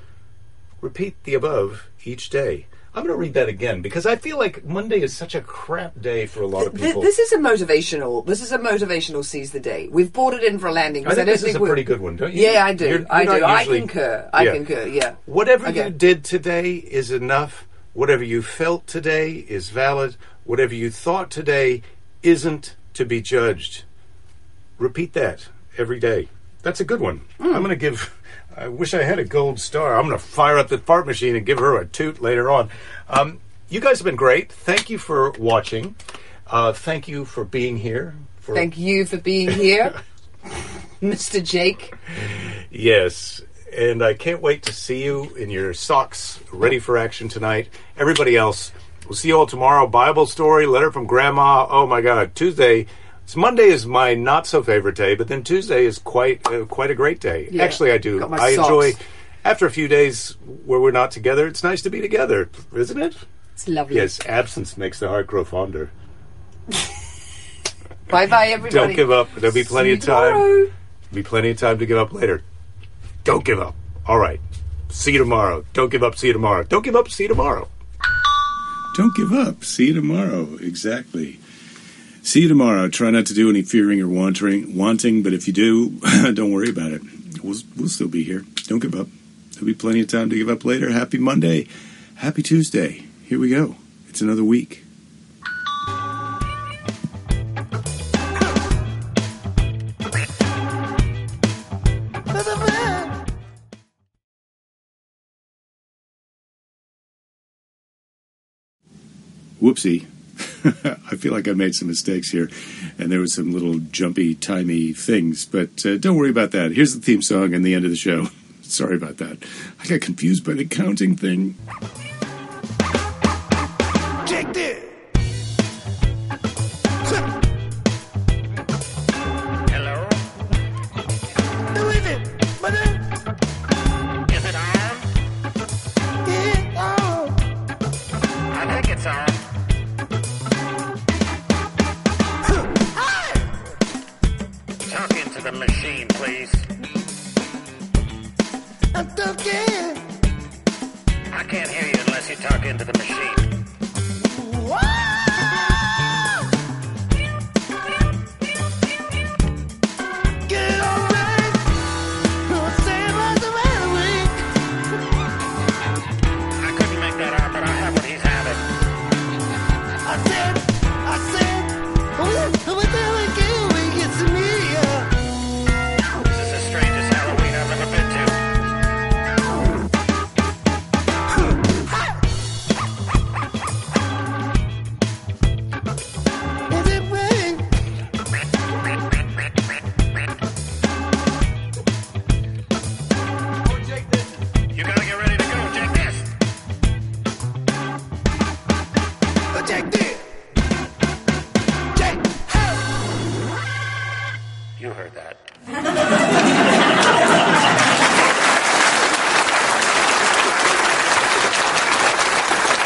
Speaker 2: Repeat the above each day. I'm going to read that again because I feel like Monday is such a crap day for a lot of people.
Speaker 3: this is a motivational. This is a motivational seize the day. We've brought it in for a landing.
Speaker 2: I think
Speaker 3: don't
Speaker 2: this is a pretty good one, don't you?
Speaker 3: Yeah, I do.
Speaker 2: You're-
Speaker 3: I
Speaker 2: you're
Speaker 3: do.
Speaker 2: not
Speaker 3: I concur. I
Speaker 2: Yeah.
Speaker 3: concur. Yeah.
Speaker 2: Whatever
Speaker 3: Okay.
Speaker 2: you did today is enough. Whatever you felt today is valid. Whatever you thought today isn't to be judged. Repeat that every day. That's a good one.
Speaker 3: Hmm.
Speaker 2: I'm going to give. I wish I had a gold star. I'm going to fire up the fart machine and give her a toot later on. Um, you guys have been great. Thank you for watching. Uh, thank you for being here. For
Speaker 3: Thank you for being here, *laughs* Mr. Jake.
Speaker 2: Yes, and I can't wait to see you in your socks, ready for action tonight. Everybody else, we'll see you all tomorrow. Bible story, letter from Grandma. Oh my God, Tuesday. It's Monday is my not so favorite day, but then Tuesday is quite uh, quite a great day.
Speaker 3: Yeah,
Speaker 2: Actually, I do. I enjoy. After a few days where we're not together, it's nice to be together, isn't it?
Speaker 3: It's lovely.
Speaker 2: Yes, absence makes the heart grow fonder. *laughs*
Speaker 3: Bye bye, everybody.
Speaker 2: Don't give up. There'll be plenty of time.
Speaker 3: tomorrow.
Speaker 2: Be plenty of time to give up later. Don't give up. All right. See you tomorrow. Don't give up. See you tomorrow. Don't give up. See you tomorrow.
Speaker 1: Don't give up. See you tomorrow. Exactly. See you tomorrow. Try not to do any fearing or wanting, wanting, but if you do, *laughs* don't worry about it. We'll, we'll still be here. Don't give up. There'll be plenty of time to give up later. Happy Monday. Happy Tuesday. Here we go. It's another week. Whoopsie. *laughs* I feel like I made some mistakes here, and there was some little jumpy, timey things, but uh, don't worry about that. Here's the theme song and the end of the show. *laughs* Sorry about that. I got confused by the counting thing.